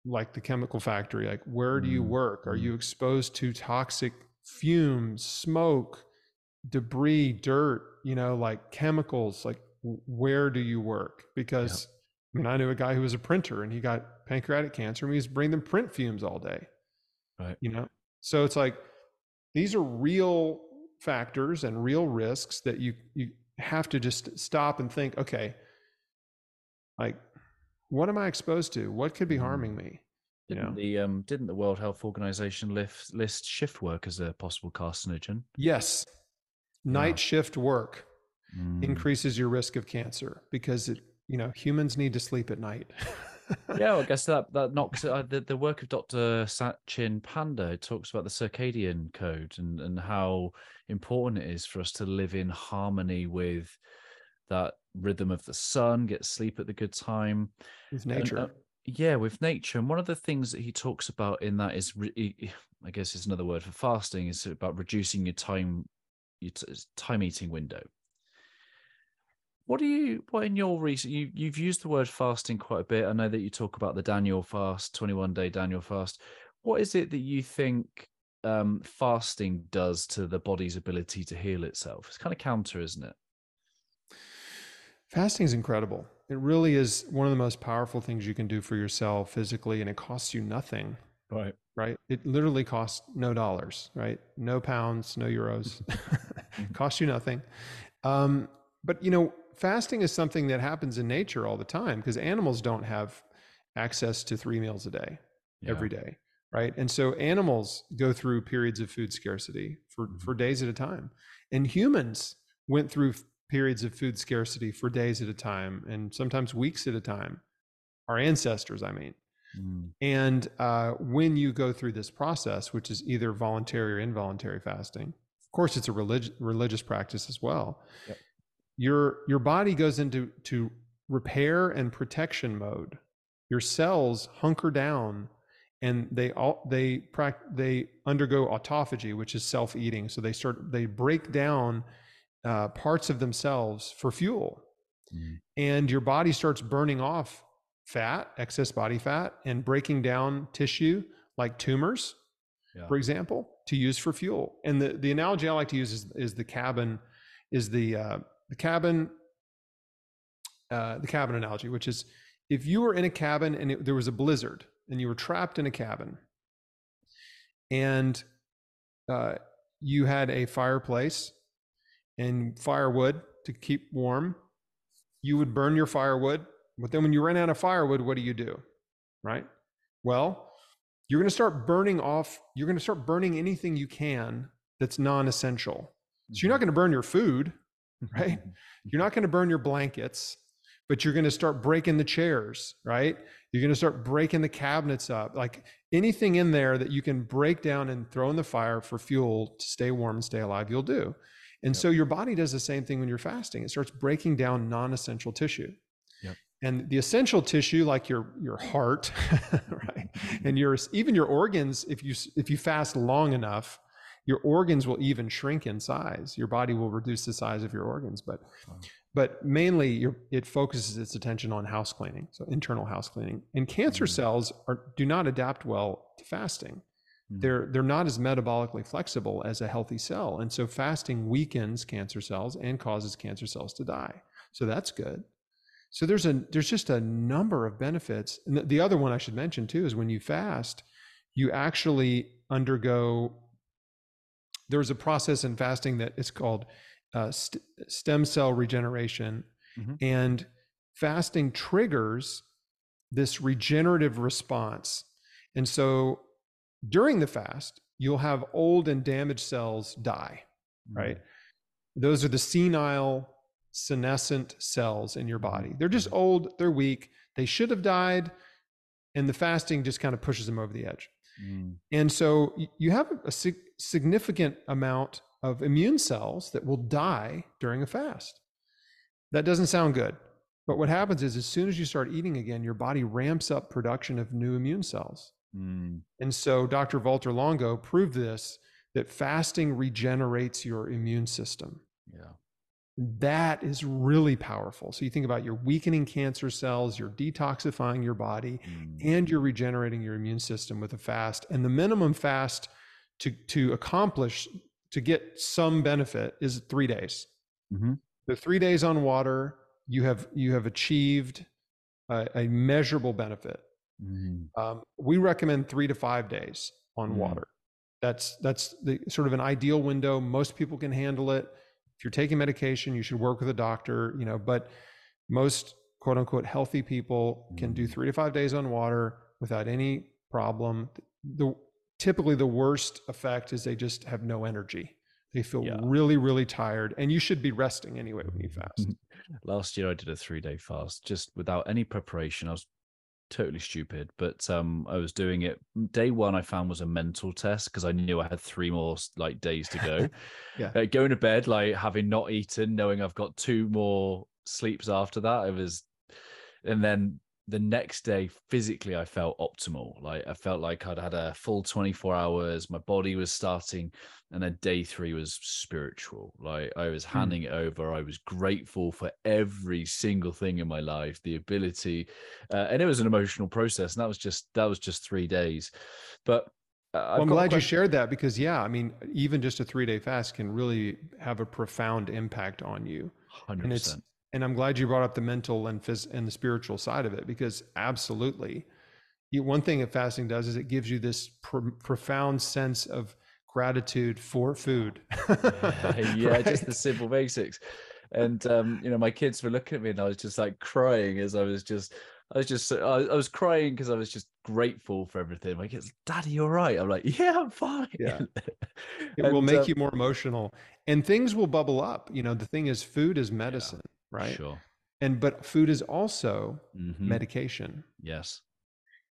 like the chemical factory, like where do you Mm, work? Are you exposed to toxic fumes, smoke, debris, dirt, you know, like chemicals, like where do you work? Because I mean, I knew a guy who was a printer and he got pancreatic cancer and he was bringing them print fumes all day. Right. You know, so it's like these are real factors and real risks that you you have to just stop and think, okay, like what am I exposed to? What could be Mm. harming me? You Didn't know? the um didn't the World Health Organization list list shift work as a possible carcinogen? Yes. Night shift work Mm. increases your risk of cancer because it, you know, humans need to sleep at night. yeah, well, I guess that that knocks uh, the the work of Dr. Sachin Panda talks about the circadian code and and how important it is for us to live in harmony with that rhythm of the sun, get sleep at the good time, With and, nature. uh, yeah, with nature. And one of the things that he talks about in that is, re- I guess, is another word for fasting. Is about reducing your time, your t- time eating window. What do you? What in your recent? You you've used the word fasting quite a bit. I know that you talk about the Daniel fast, twenty one day Daniel fast. What is it that you think um, fasting does to the body's ability to heal itself? It's kind of counter, isn't it? Fasting is incredible. It really is one of the most powerful things you can do for yourself physically, and it costs you nothing, Right. right? It literally costs no dollars, right? No pounds, no euros. costs you nothing. Um, but you know, fasting is something that happens in nature all the time because animals don't have access to three meals a day every day, right? And so animals go through periods of food scarcity for Mhm. for days at a time, and humans went through periods of food scarcity for days at a time, and sometimes weeks at a time. Our ancestors, I mean. Mm. And uh, when you go through this process, which is either voluntary or involuntary fasting, of course, it's a relig- religious practice as well. Yep. Your your body goes into to repair and protection mode. Your cells hunker down, and they all they they undergo autophagy, which is self eating. So they start they break down uh, parts of themselves for fuel Mm. and your body starts burning off fat, excess body fat, and breaking down tissue like tumors, Yeah. for example, to use for fuel. And the, the analogy I like to use is, is the cabin, is the uh, the cabin, uh, the cabin analogy, which is if you were in a cabin and it, there was a blizzard and you were trapped in a cabin, and uh, you had a fireplace and firewood to keep warm, you would burn your firewood. But then when you ran out of firewood, what do you do? Right? Well, you're going to start burning off, you're going to start burning anything you can that's non essential. So you're not going to burn your food, right? You're not going to burn your blankets, but you're going to start breaking the chairs, right? You're going to start breaking the cabinets up. Like anything in there that you can break down and throw in the fire for fuel to stay warm and stay alive, you'll do. And Yep. so your body does the same thing when you're fasting. It starts breaking down non-essential tissue. Yep. And the essential tissue, like your your heart, right, mm-hmm. and your even your organs, if you if you fast long enough, your organs will even shrink in size. Your body will reduce the size of your organs, but Wow. but mainly your, it focuses its attention on house cleaning, so internal house cleaning. And cancer Mm. cells are do not adapt well to fasting Mm. they're they're not as metabolically flexible as a healthy cell and so fasting weakens cancer cells and causes cancer cells to die so that's good so there's a there's just a number of benefits and the other one i should mention too is when you fast you actually undergo there's a process in fasting that is called uh, st- stem cell regeneration Mhm. and fasting triggers this regenerative response and so during the fast, you'll have old and damaged cells die, right? Those are the senile, senescent cells in your body. They're just old, they're weak, they should have died, and the fasting just kind of pushes them over the edge. Mm. And so you have a sig- significant amount of immune cells that will die during a fast. That doesn't sound good. But what happens is, as soon as you start eating again, your body ramps up production of new immune cells. Mm. And so Dr. Walter Longo proved this that fasting regenerates your immune system. Yeah. That is really powerful. So you think about you're weakening cancer cells, you're detoxifying your body, Mm. and you're regenerating your immune system with a fast. And the minimum fast to to accomplish to get some benefit is three days. Mhm. The three days on water, you have you have achieved a, a measurable benefit. Mm. Um, we recommend three to five days on Mm. water. That's that's the sort of an ideal window. Most people can handle it. If you're taking medication, you should work with a doctor. You know, but most quote unquote healthy people can do Mm. three to five days on water without any problem. The typically the worst effect is they just have no energy. They feel Yeah. really, really tired, and you should be resting anyway when you fast. Last year I did a three day fast just without any preparation. I was totally stupid, but um, I was doing it. Day one I found was a mental test because I knew I had three more like days to go. Yeah. Uh, going to bed like having not eaten, knowing I've got two more sleeps after that. It was, and then the next day physically I felt optimal. Like I felt like I'd had a full 24 hours. My body was starting, and then day three was spiritual. Like I was Hmm. handing it over. I was grateful for every single thing in my life, the ability, uh, and it was an emotional process. And that was just that was just three days. But uh, Well, I'm glad you shared that because, yeah, I mean, even just a three day fast can really have a profound impact on you. Hundred And it's. And I'm glad you brought up the mental and phys- and the spiritual side of it because absolutely, you, one thing that fasting does is it gives you this pro- profound sense of gratitude for food. yeah, just the simple basics. And um, you know, my kids were looking at me, and I was just like crying as I was just, I was just, I, I was crying because I was just grateful for everything. My kids, Daddy, you're right. I'm like, yeah, I'm fine. Yeah. it will make um, you more emotional, and things will bubble up. You know, the thing is, food is medicine, right? Sure. And but food is also Mhm. medication. Yes.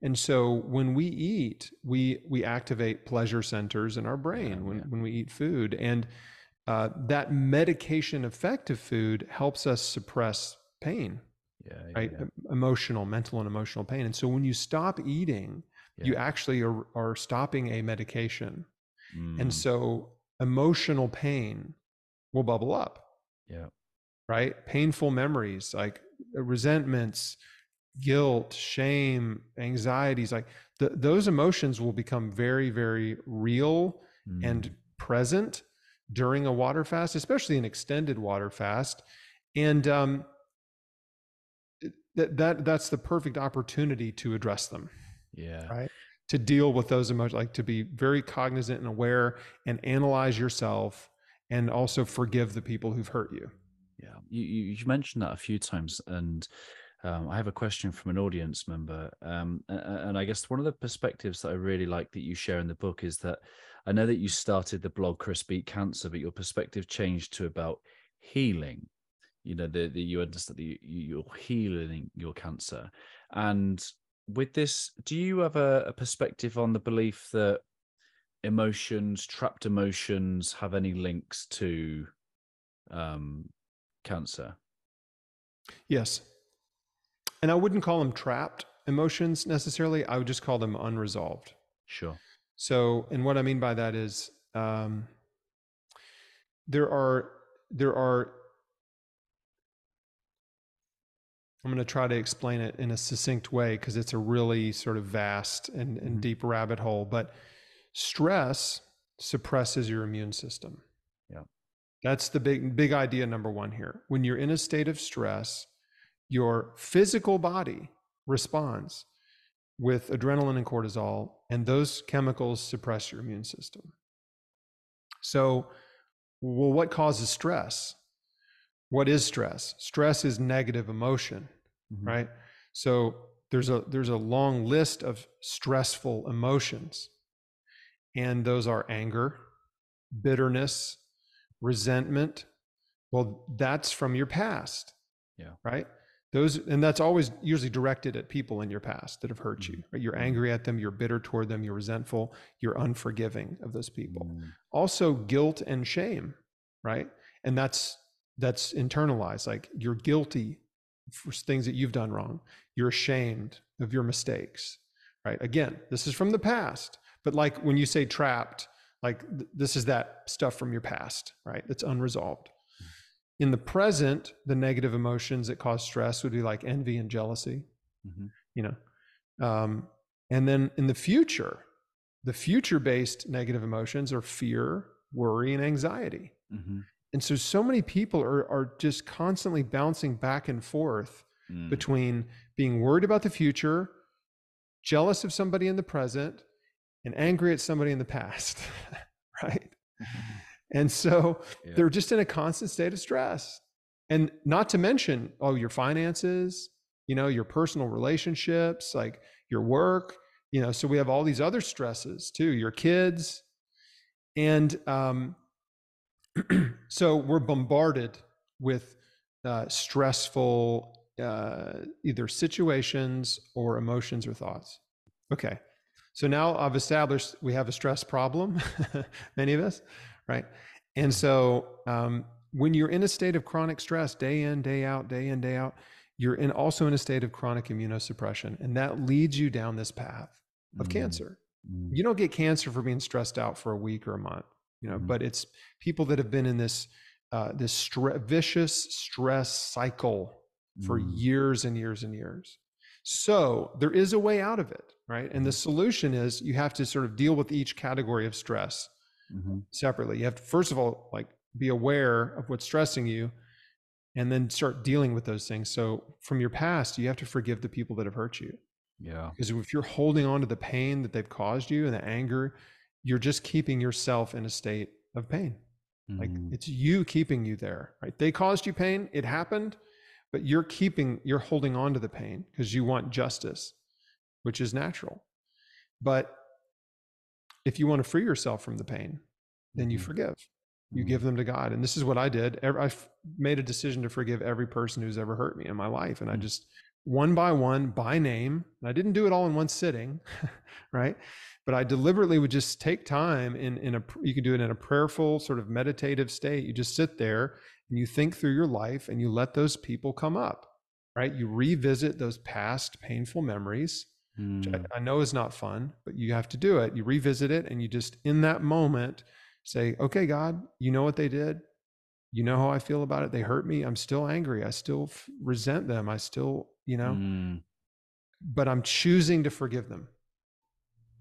And so when we eat, we we activate pleasure centers in our brain Yeah, when, yeah. when we eat food. And uh, that medication effect of food helps us suppress pain, Yeah. right? Emotional, mental, and emotional pain. And so when you stop eating, you actually are, are stopping a medication. Mm, And so emotional pain will bubble up, yeah. Right? Painful memories like uh, resentments, guilt, shame, anxieties, like th- those emotions will become very, very real and Mm, present during a water fast, especially an extended water fast. And um, that, that that's the perfect opportunity to address them, yeah. right? To deal with those emotions, like to be very cognizant and aware and analyze yourself and also forgive the people who've hurt you. Yeah, you, you mentioned that a few times, and um, I have a question from an audience member, um, a- a- and I guess one of the perspectives that I really like that you share in the book is that I know that you started the blog Chris Beat Cancer, but your perspective changed to about healing. You know, that you understand that you- you're healing your cancer, and with this, do you have a, a perspective on the belief that emotions, trapped emotions, have any links to um, cancer? Yes. And I wouldn't call them trapped emotions necessarily. I would just call them unresolved. Sure. So, and what I mean by that is um, there are there are. I'm going to try to explain it in a succinct way because it's a really sort of vast and, and Mhm. deep rabbit hole. But stress suppresses your immune system. Yeah. That's the big big idea number one here. When you're in a state of stress, your physical body responds with adrenaline and cortisol, and those chemicals suppress your immune system. So, well, what causes stress? What is stress? Stress is negative emotion, Mhm. right? So there's a there's a long list of stressful emotions. And those are anger, bitterness, resentment. Well, that's from your past. Yeah. Right? Those and that's always usually directed at people in your past that have hurt you. Mhm. Right? You're Mhm. angry at them, you're bitter toward them, you're resentful, you're unforgiving of those people Mm, also guilt and shame right and that's that's internalized like you're guilty for things that you've done wrong you're ashamed of your mistakes right again this is from the past but like when you say trapped like th- this is that stuff from your past right that's unresolved in the present the negative emotions that cause stress would be like envy and jealousy mhm. you know um, and then in the future The future based negative emotions are fear, worry, and anxiety. Mhm. And so, so many people are, are just constantly bouncing back and forth Mm. between being worried about the future, jealous of somebody in the present, and angry at somebody in the past. right. And so Yeah. they're just in a constant state of stress. And not to mention, oh, your finances, you know, your personal relationships, like your work, you know, so we have all these other stresses too, your kids. And um, so we're bombarded with uh, stressful uh, either situations or emotions or thoughts. Okay. So now I've established we have a stress problem, many of us, right? And so um, when you're in a state of chronic stress, day in, day out, day in, day out, you're in also in a state of chronic immunosuppression, and that leads you down this path of Mm. cancer. Mm. You don't get cancer for being stressed out for a week or a month, you know, Mhm. but it's people that have been in this uh, this stre- vicious stress cycle for Mm. years and years and years. So there is a way out of it, right? And the solution is you have to sort of deal with each category of stress Mhm. separately. You have to first of all like be aware of what's stressing you and then start dealing with those things. So from your past, you have to forgive the people that have hurt you. Yeah. Because if you're holding on to the pain that they've caused you and the anger, you're just keeping yourself in a state of pain. Like Mm. it's you keeping you there, right? They caused you pain, it happened, but you're keeping, you're holding on to the pain because you want justice, which is natural. But if you want to free yourself from the pain, then you Mhm. forgive. You Mm. give them to God. And this is what I did. I made a decision to forgive every person who's ever hurt me in my life. And I Mm. just, one by one, by name, and I didn't do it all in one sitting, right? But I deliberately would just take time in, in a, you can do it in a prayerful, sort of meditative state. You just sit there and you think through your life and you let those people come up, right? You revisit those past painful memories which Mm. I, I know is not fun, but you have to do it. You revisit it and you just, in that moment, say, okay, God, you know what they did. You know how I feel about it. They hurt me. I'm still angry. I still f- resent them. I still, you know, Mm. but I'm choosing to forgive them.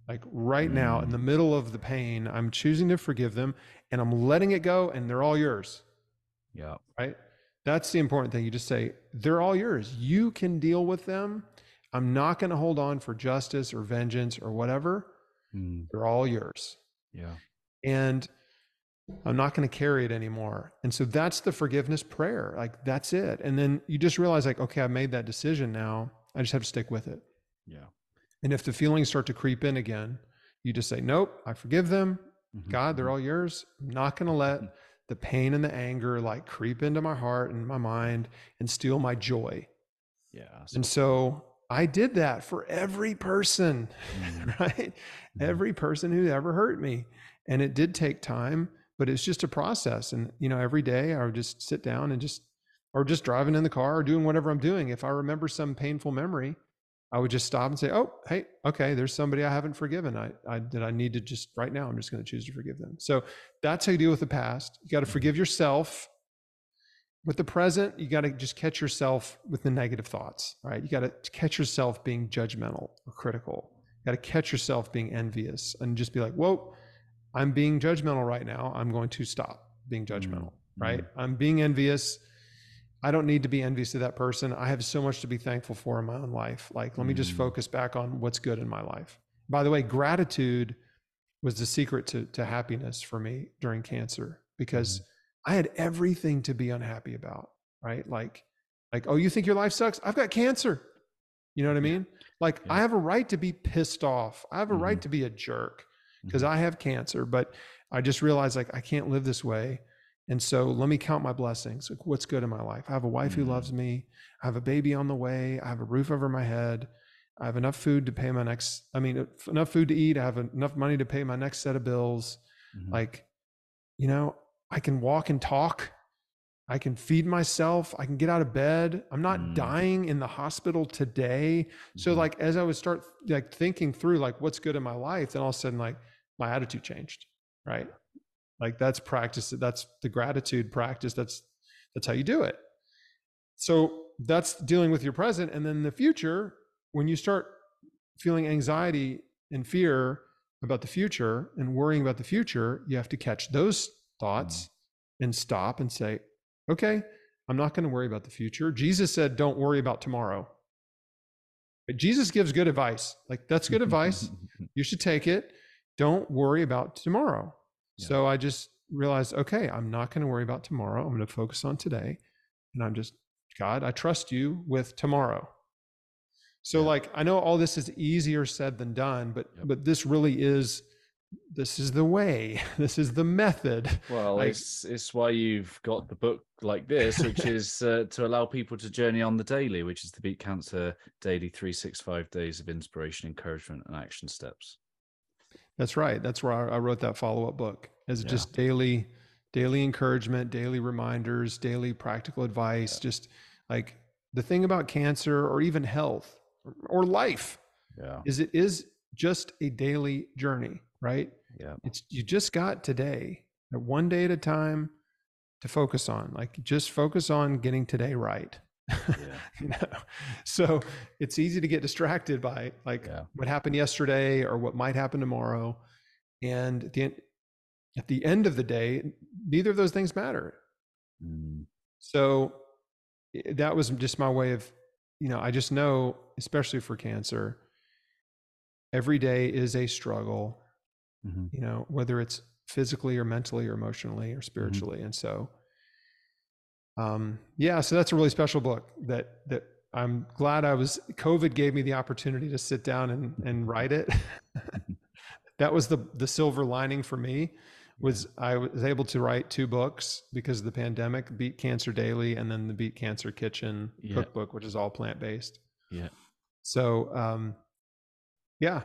Like right now, in the middle of the pain, I'm choosing to forgive them and I'm letting it go and they're all yours Yeah. right? That's the important thing. You just say, they're all yours. You can deal with them. I'm not going to hold on for justice or vengeance or whatever. Mm. They're all yours. Yeah. And I'm not going to carry it anymore. And so that's the forgiveness prayer. Like that's it. And then you just realize, like, okay, I've made that decision now. I just have to stick with it. Yeah. And if the feelings start to creep in again, you just say, nope, I forgive them. Mhm. God, they're all yours. I'm not going to let Mhm. the pain and the anger like creep into my heart and my mind and steal my joy. Yeah. And so I did that for every person, Mm. right? Every person who ever hurt me. And it did take time, but it's just a process. And, you know, every day I would just sit down and just, or just driving in the car or doing whatever I'm doing. If I remember some painful memory, I would just stop and say, "Oh, hey, okay, there's somebody I haven't forgiven. I, I that I need to just right now. I'm just going to choose to forgive them." So that's how you deal with the past. You got to forgive yourself. With the present, you got to just catch yourself with the negative thoughts. Right? You got to catch yourself being judgmental or critical. You got to catch yourself being envious and just be like, "Whoa, I'm being judgmental right now. I'm going to stop being mm-hmm. judgmental." Right? Mm-hmm. I'm being envious. I don't need to be envious of that person. I have so much to be thankful for in my own life. Like, let me just Mm. focus back on what's good in my life. By the way, gratitude was the secret to, to happiness for me during cancer because I had everything to be unhappy about, right? Like, like, oh, you think your life sucks? I've got cancer. You know what I mean? Like, I have a right to be pissed off. I have a right Mhm. to be a jerk because Mhm. I have cancer, but I just realized like I can't live this way. And so let me count my blessings. Like what's good in my life? I have a wife who Mm. loves me. I have a baby on the way. I have a roof over my head. I have enough food to pay my next, I mean, enough food to eat. I have enough money to pay my next set of bills. Mhm. Like, you know, I can walk and talk. I can feed myself. I can get out of bed. I'm not Mm. dying in the hospital today. So Mhm. like as I would start like thinking through like what's good in my life, then all of a sudden like my attitude changed. Right. Like that's practice. That's the gratitude practice. That's that's how you do it. So that's dealing with your present. And then the future, when you start feeling anxiety and fear about the future and worrying about the future, you have to catch those thoughts uh-huh. and stop and say, okay, I'm not going to worry about the future. Jesus said, don't worry about tomorrow. But Jesus gives good advice. Like, that's good advice. You should take it. Don't worry about tomorrow. Yeah. So I just realized, okay, I'm not going to worry about tomorrow. I'm going to focus on today. And I'm just, God, I trust you with tomorrow. So Yeah. like I know all this is easier said than done, but Yep. but this really is this is the way. This is the method. Well, Like- it's it's why you've got the book like this, which is uh, to allow people to journey on the daily, which is the Beat Cancer Daily 365 Days of Inspiration, Encouragement, and Action Steps. That's right. That's where I I wrote that follow-up book as Yeah. just daily daily encouragement, daily reminders, daily practical advice, just like the thing about cancer or even health or, or life Yeah, is it is just a daily journey, right? yeah, It's you just got today, uh, one day at a time to focus on. Like just focus on getting today right. yeah, you know so it's easy to get distracted by like Yeah. what happened yesterday or what might happen tomorrow and at the end at the end of the day neither of those things matter Mm, so that was just my way of you know i just know especially for cancer every day is a struggle mhm. you know whether it's physically or mentally or emotionally or spiritually. And so um yeah so that's a really special book that that i'm glad i was covid gave me the opportunity to sit down and and write it. That was the the silver lining for me was i was able to write two books because of the pandemic beat cancer daily and then the beat cancer kitchen Yeah. cookbook which is all plant-based. Yeah. so um yeah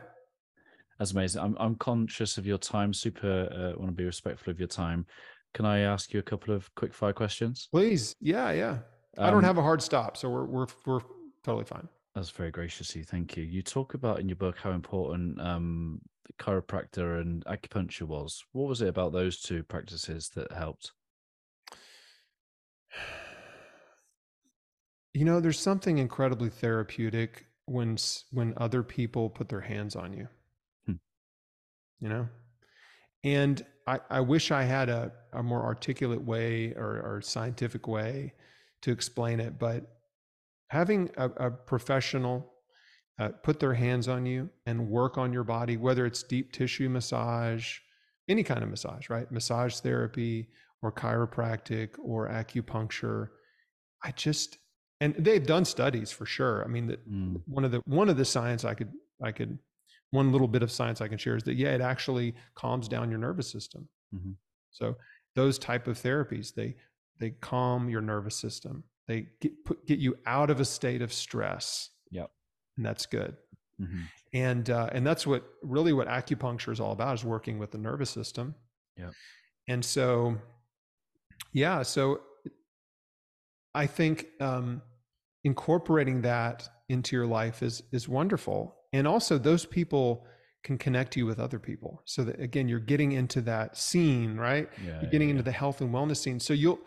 That's amazing. I'm I'm conscious of your time. Super. Uh, want to be respectful of your time. Can I ask you a couple of quick fire questions? please yeah yeah I don't Um, have a hard stop, so we're we're we're totally fine. That's very gracious of you. Thank you. You talk about in your book how important um, chiropractor and acupuncture was. What was it about those two practices that helped? You know, there's something incredibly therapeutic when when other people put their hands on you. You know, and I I wish I had a a more articulate way or or scientific way to explain it, but having a, a professional uh, put their hands on you and work on your body, whether it's deep tissue massage, any kind of massage, right? Massage therapy or chiropractic or acupuncture. I just and they've done studies for sure. I mean, that Mm, one of the one of the science I could I could one little bit of science I can share is that yeah, it actually calms down your nervous system. Mhm. So those type of therapies they they calm your nervous system. They get put, get you out of a state of stress. Yep. and that's good. mhm. And uh, and that's what really what acupuncture is all about is working with the nervous system. Yeah, And so, yeah, so I think um, incorporating that into your life is is wonderful, and also those people can connect you with other people. So that again, you're getting into that scene, right? Yeah. You're getting yeah, into the health and wellness scene. So you'll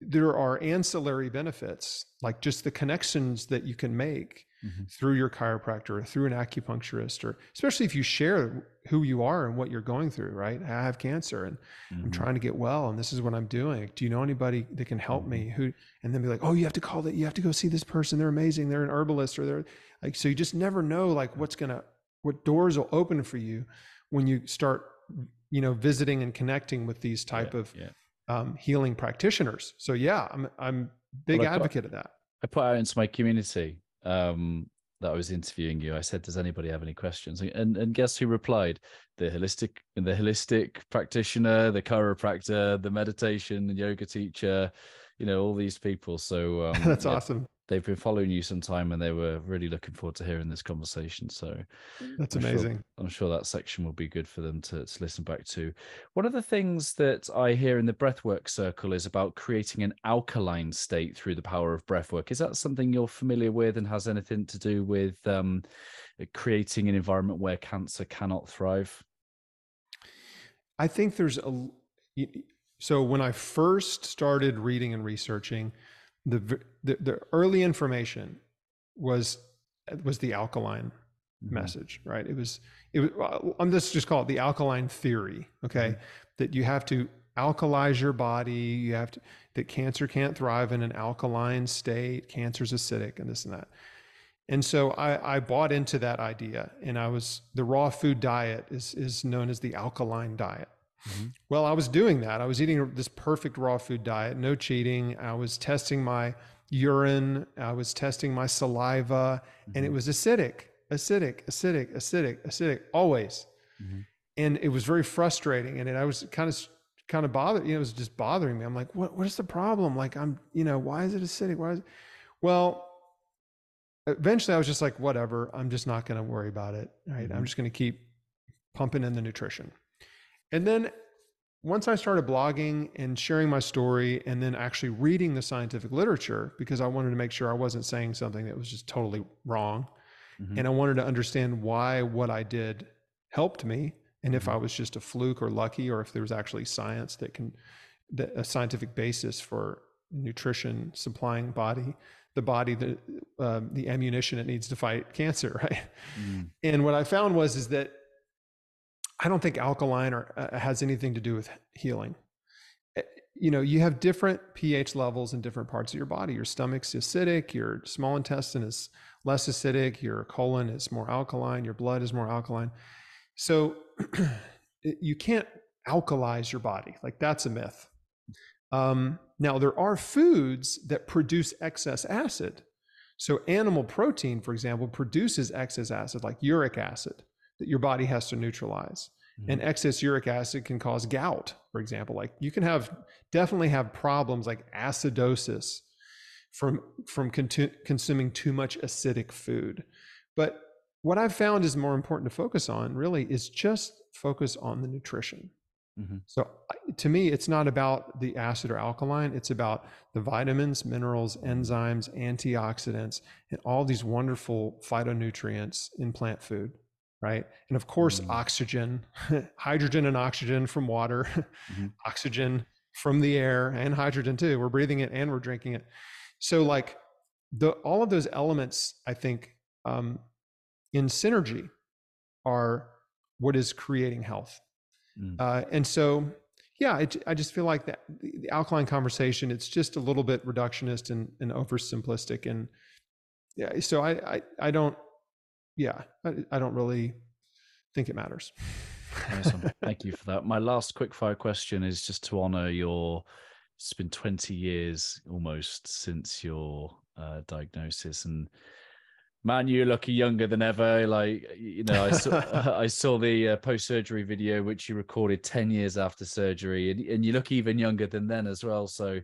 there are ancillary benefits like just the connections that you can make Mhm. through your chiropractor or through an acupuncturist or especially if you share who you are and what you're going through right? I have cancer and i'm Mhm. trying to get well and this is what i'm doing. Do you know anybody that can help me who and then be like oh you have to call that you have to go see this person. They're amazing. They're an herbalist or they're like so you just never know like what's gonna what doors will open for you when you start you know visiting and connecting with these type Yeah, of yeah. um, healing practitioners. So yeah i'm i'm big Well, advocate of that. I put out into my community um, that I was interviewing you. I said, "Does anybody have any questions?" And and guess who replied? The holistic, the holistic practitioner, the chiropractor, the meditation and yoga teacher. You know, all these people. So um, that's yeah, awesome They've been following you some time, and they were really looking forward to hearing this conversation. So that's I'm sure- amazing I'm sure that section will be good for them to, to listen back to. One of the things that I hear in the breathwork circle is about creating an alkaline state through the power of breathwork. Is that something you're familiar with and has anything to do with um, creating an environment where cancer cannot thrive? I think there's a. so when I first started reading and researching, the the, the early information was was the alkaline mm-hmm. message, right? It was, it was, I'm just just call it the alkaline theory, okay? Mm-hmm. That you have to alkalize your body. You have to, that cancer can't thrive in an alkaline state. Cancer's acidic and this and that. And so I, I bought into that idea and I was, the raw food diet is, is known as the alkaline diet. Mm-hmm. Well, I was doing that. I was eating this perfect raw food diet, no cheating. I was testing my urine, I was testing my saliva, mm-hmm. and it mm-hmm. was acidic acidic, acidic, acidic, acidic, always. Mm-hmm. And it was very frustrating. And it, I was kind of kind of bothered, you know, it was just bothering me. I'm like, what what is the problem? Like I'm, you know, why is it acidic? Why is it? Well, eventually I was just like, whatever, I'm just not going to worry about it. Right. Mm-hmm. I'm just going to keep pumping in the nutrition. And then once I started blogging and sharing my story and then actually reading the scientific literature because I wanted to make sure I wasn't saying something that was just totally wrong, Mm-hmm. And I wanted to understand why what I did helped me and if I mm-hmm. was just a fluke or lucky or if there was actually science that can that a scientific basis for nutrition supplying body the body the uh, the ammunition it needs to fight cancer right mm. and what i found was is that i don't think alkaline or uh, has anything to do with healing eh, you know you have different ph levels in different parts of your body your stomach's acidic your small intestine is less acidic, your colon is more alkaline, your blood is more alkaline. So you can't alkalize your body. Like that's a myth. Um, now, there are foods that produce excess acid. So, animal protein, for example, produces excess acid, like uric acid, that your body has to neutralize. Mm-hmm. And excess uric acid can cause gout, for example. Like you can have definitely have problems like acidosis from from con- consuming too much acidic food. But what I've found is more important to focus on really is just focus on the nutrition. Mm-hmm. So to me, it's not about the acid or alkaline. It's about the vitamins, minerals, enzymes, antioxidants, and all these wonderful phytonutrients in plant food, right? And of course, mm-hmm. oxygen, hydrogen and oxygen from water, mm-hmm. oxygen from the air, and hydrogen too. We're breathing it and we're drinking it. So like the all of those elements, I think, um, in synergy, are what is creating health. Mm. Uh, and so, yeah, it, I just feel like that the, alkaline conversation, it's just a little bit reductionist and, and oversimplistic. And yeah, so I, I, I don't, yeah, I, I don't really think it matters. awesome. Thank you for that. My last quick fire question is just to honor your it's been 20 years almost since your uh, diagnosis and man you look younger than ever like you know i saw i saw the uh, post-surgery video which you recorded 10 years after surgery and, and you look even younger than then as well so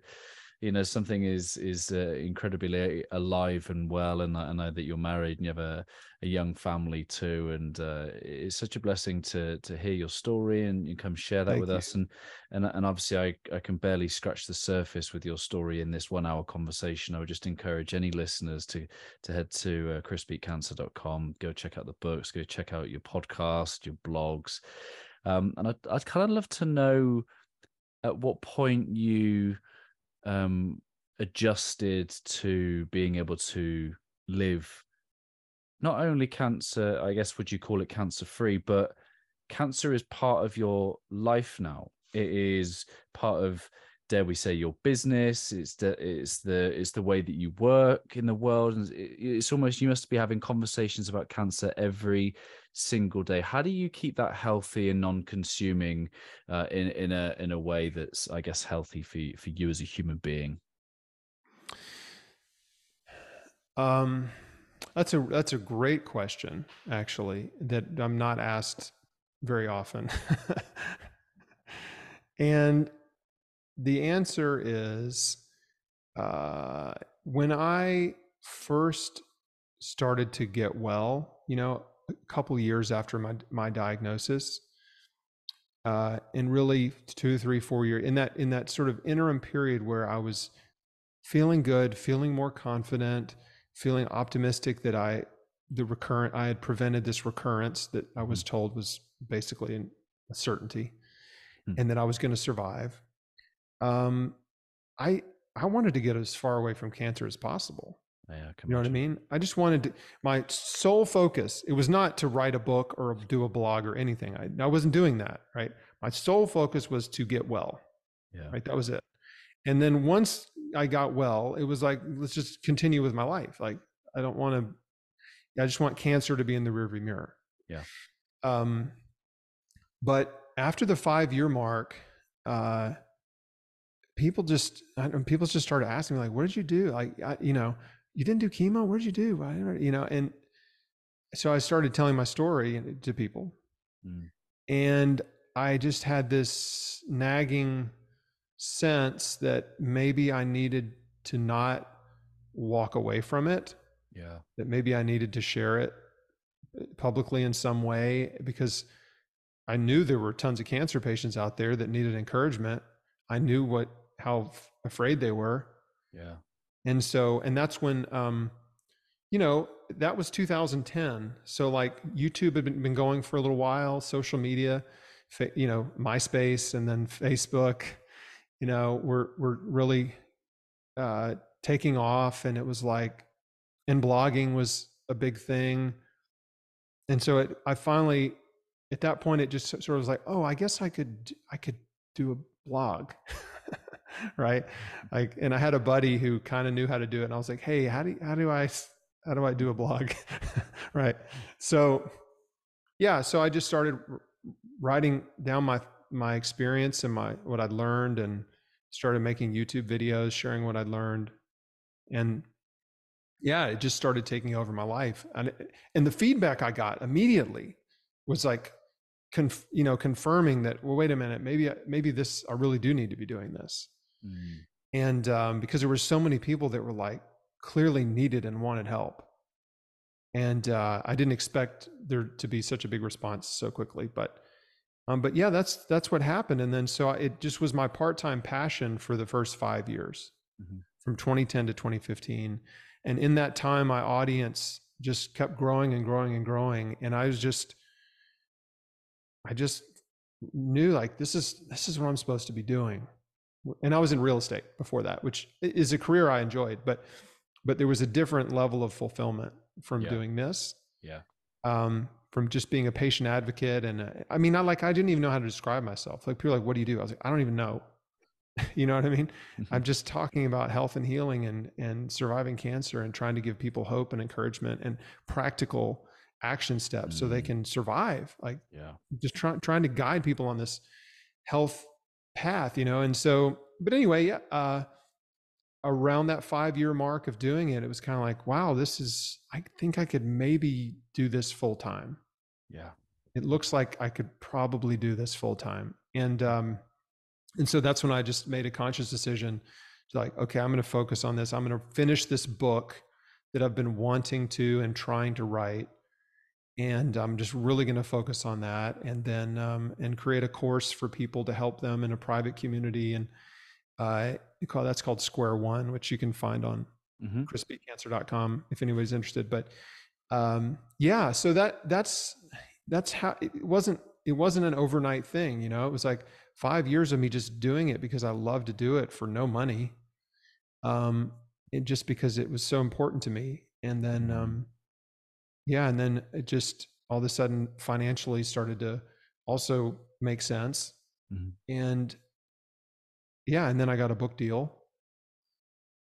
you know something is is uh, incredibly alive and well and I, know that you're married and you have a, a young family too and uh, it's such a blessing to to hear your story and you come share that Thank with you. us and and and obviously I, I can barely scratch the surface with your story in this one hour conversation I would just encourage any listeners to to head to uh, chrisbeatcancer.com go check out the books go check out your podcast your blogs um, and I'd, I'd kind of love to know at what point you um, adjusted to being able to live not only cancer, I guess, would you call it cancer free, but cancer is part of your life now. It is part of, dare we say, your business. It's the it's the it's the way that you work in the world, and it's almost you must be having conversations about cancer every single day. How do you keep that healthy and non-consuming uh, in in a in a way that's, I guess, healthy for you, for you as a human being? Um, that's a that's a great question, actually, that I'm not asked very often. and the answer is uh, when I first started to get well, you know, a couple years after my my diagnosis, uh, and really two, three, four years in that in that sort of interim period where I was feeling good, feeling more confident, feeling optimistic that I the recurrent I had prevented this recurrence that I was mm. told was basically a certainty, mm. and that I was going to survive. Um, I I wanted to get as far away from cancer as possible. Yeah, you know what I mean? I just wanted to, my sole focus, it was not to write a book or do a blog or anything. I, I wasn't doing that, right? My sole focus was to get well. Yeah. Right. That was it. And then once I got well, it was like, let's just continue with my life. Like, I don't want to, I just want cancer to be in the rearview mirror. Yeah. Um, but after the five year mark, uh, people just, people just started asking me like, what did you do? Like, I, you know, you didn't do chemo. What did you do? I, you know, and so I started telling my story to people mm. and I just had this nagging sense that maybe I needed to not walk away from it. Yeah. That maybe I needed to share it uh, publicly in some way because I knew there were tons of cancer patients out there that needed encouragement. I knew what how afraid they were. Yeah. And so and that's when um you know, that was 2010. So like YouTube had been, been going for a little while, social media, you know, MySpace and then Facebook, you know, were were really uh taking off and it was like and blogging was a big thing. And so it I finally at that point it just sort of was like oh i guess i could i could do a blog right? Like and i had a buddy who kind of knew how to do it and i was like hey how do how do i how do i do a blog? Right? So yeah so i just started writing down my my experience and my what i'd learned and started making youtube videos sharing what i'd learned. And yeah it just started taking over my life. And and the feedback i got immediately was like conf, you know confirming that well wait a minute maybe maybe this i really do need to be doing this mm. and um, because there were so many people that were like clearly needed and wanted help and uh, i didn't expect there to be such a big response so quickly but um, but yeah that's that's what happened and then so it just was my part-time passion for the first five years mm-hmm. from 2010 to 2015 and in that time my audience just kept growing and growing and growing and i was just I just knew like this is this is what I'm supposed to be doing. And I was in real estate before that, which is a career I enjoyed, but but there was a different level of fulfillment from yeah. doing this. Yeah. Um, from just being a patient advocate, and uh, I mean, I like I didn't even know how to describe myself. Like people are like, "What do you do?" I was like, "I don't even know." you know what I mean? I'm just talking about health and healing and and surviving cancer and trying to give people hope and encouragement and practical action steps mm. so they mm. can survive like yeah just trying trying to guide people on this health path you know and so but anyway yeah uh around that five year mark of doing it it was kind of like wow this is i think i could maybe do this full time yeah. It looks like i could probably do this full time and um and so that's when i just made a conscious decision to like okay i'm going to focus on this. I'm going to finish this book that i've been wanting to and trying to write and I'm just really going to focus on that, and then um, and create a course for people to help them in a private community, and uh, call that's called Square One, which you can find on mm-hmm. chrisbeatcancer.com if anybody's interested. But um, yeah, so that that's that's how it wasn't it wasn't an overnight thing, you know. It was like five years of me just doing it because I love to do it for no money, um, and just because it was so important to me, and then. Mm-hmm. Um, yeah and then it just all of a sudden financially started to also make sense mm-hmm. and yeah and then i got a book deal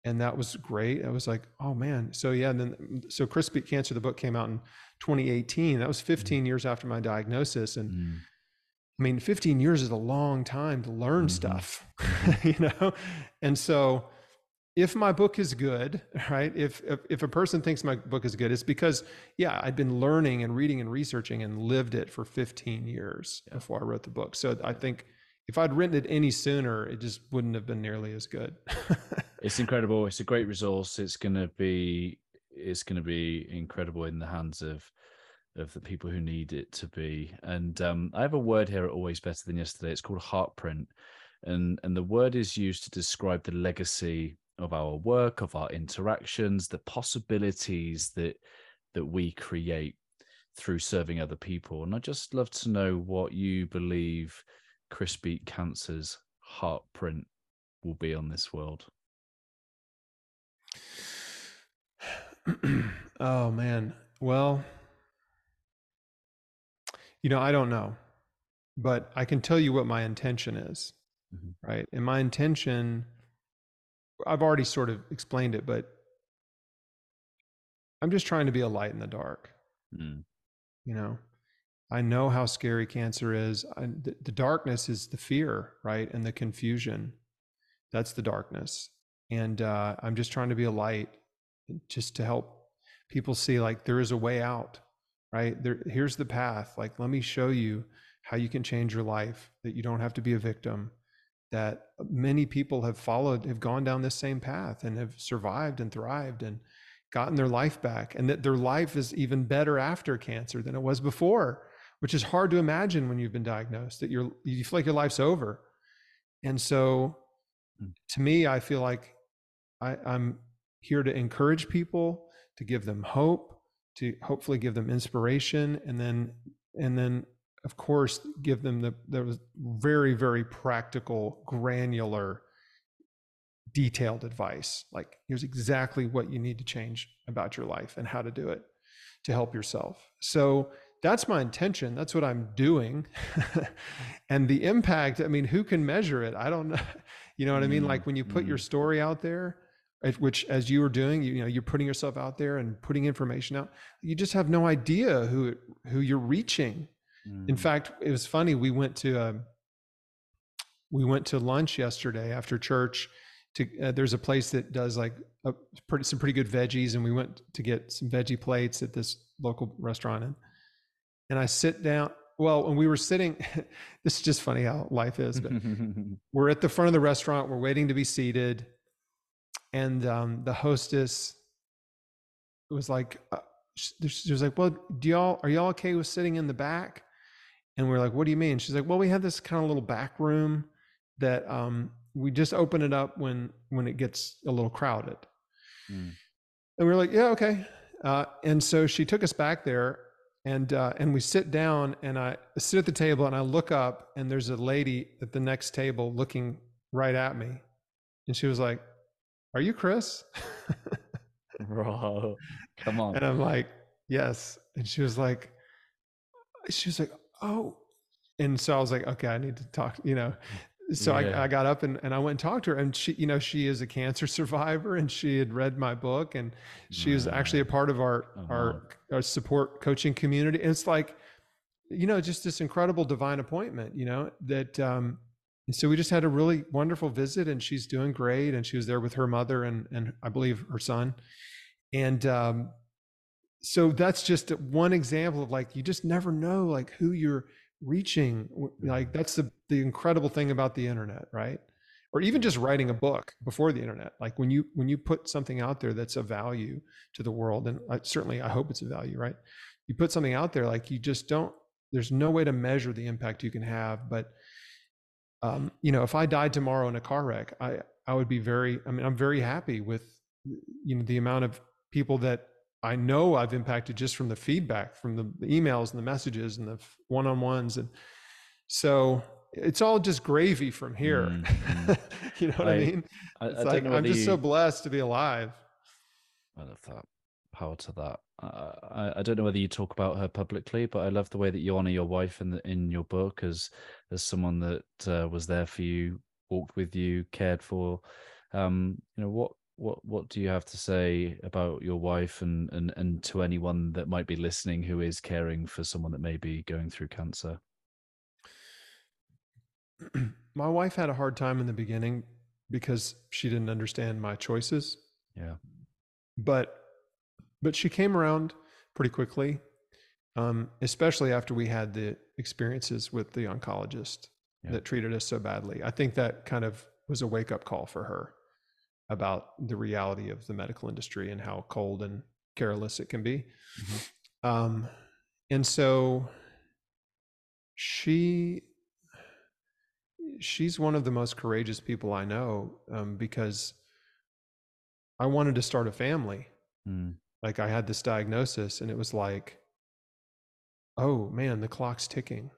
and that was great i was like oh man so yeah and then so chris beat cancer the book came out in 2018 that was mm-hmm. 15 mm-hmm. years after my diagnosis and mm-hmm. i mean 15 years is a long time to learn mm-hmm. stuff you know and so if my book is good, right? If, if, if a person thinks my book is good, it's because yeah, I'd been learning and reading and researching and lived it for 15 years yeah. before I wrote the book. So I think if I'd written it any sooner, it just wouldn't have been nearly as good. it's incredible. It's a great resource. It's gonna be it's gonna be incredible in the hands of of the people who need it to be. And um, I have a word here always better than yesterday. It's called heartprint. And and the word is used to describe the legacy of our work, of our interactions, the possibilities that that we create through serving other people. And I'd just love to know what you believe Chris Beat Cancer's heartprint will be on this world. oh man. Well, you know, I don't know, but I can tell you what my intention is, Mhm. right? And my intention, I've already sort of explained it, but I'm just trying to be a light in the dark. Mm. You know, I know how scary cancer is. I, the, the darkness is the fear, right? And the confusion. That's the darkness. And uh, I'm just trying to be a light just to help people see like there is a way out, right? There, here's the path. Like, let me show you how you can change your life, that you don't have to be a victim, that many people have followed, have gone down this same path and have survived and thrived and gotten their life back, and that their life is even better after cancer than it was before, which is hard to imagine when you've been diagnosed, that you're, you feel like your life's over. And so Mm. to me, I feel like I, I'm here to encourage people, to give them hope, to hopefully give them inspiration, and then and then of course give them the there very very practical, granular, detailed advice. Like here's exactly what you need to change about your life and how to do it to help yourself. So that's my intention. That's what I'm doing. and the impact, I mean, who can measure it? I don't know. You know what I mean? Like when you put your mm. story out there, which as you were doing, you, you know, you're putting yourself out there and putting information out. You just have no idea who it- who you're reaching. In Mm. fact, it was funny. We went to um, we went to lunch yesterday after church. To uh, there's a place that does like a, pretty some pretty good veggies, and we went to get some veggie plates at this local restaurant. And and I sit down. Well, when we were sitting, this is just funny how life is. But we're at the front of the restaurant. We're waiting to be seated, and um, the hostess was like, uh, she was like, "Well, do y'all are y'all okay with sitting in the back?" And we're like, "What do you mean?" She's like, "Well, we have this kind of little back room that um, we just open it up when when it gets a little crowded." Mm. And we were like, "Yeah, okay." Uh, and so she took us back there, and uh, and we sit down, and I sit at the table, and I look up, and there's a lady at the next table looking right at me, and she was like, "Are you Chris?" Bro, come on. And I'm like, yes. And she was like, she was like, oh. And so I was like, okay, I need to talk, you know. So Yeah. I, I got up and, and I went and talked to her. And she, you know, she is a cancer survivor and she had read my book and she was actually a part of our Oh, our, our support coaching community. And it's like, you know, just this incredible divine appointment, you know, that um and so we just had a really wonderful visit and she's doing great. And she was there with her mother and and I believe her son. And um so that's just one example of like you just never know like who you're reaching like that's the the incredible thing about the internet right? Or even just writing a book before the internet like when you when you put something out there that's a value to the world and I, certainly i hope it's a value right? You put something out there like you just don't there's no way to measure the impact you can have but um, you know if i died tomorrow in a car wreck i i would be very i mean i'm very happy with you know the amount of people that I know I've impacted just from the feedback, from the, emails and the messages and the one on ones. And so it's all just gravy from here. Mm, mm. you know what I, I- mean? I, I It's don't like, I'm just you, so blessed to be alive. I love that. Power to that. Uh, I, I don't know whether you talk about her publicly, but I love the way that you honor your wife in the, in your book as as someone that uh, was there for you, walked with you, cared for. Um, you know what what what do you have to say about your wife and and and to anyone that might be listening who is caring for someone that may be going through cancer? my wife had a hard time in the beginning because she didn't understand my choices. Yeah. but but she came around pretty quickly um, especially after we had the experiences with the oncologist Yeah. that treated us so badly i think that kind of was a wake-up call for her about the reality of the medical industry and how cold and careless it can be um, and so she she's one of the most courageous people i know um, because i wanted to start a family Mm, like I had this diagnosis and it was like, oh man, the clock's ticking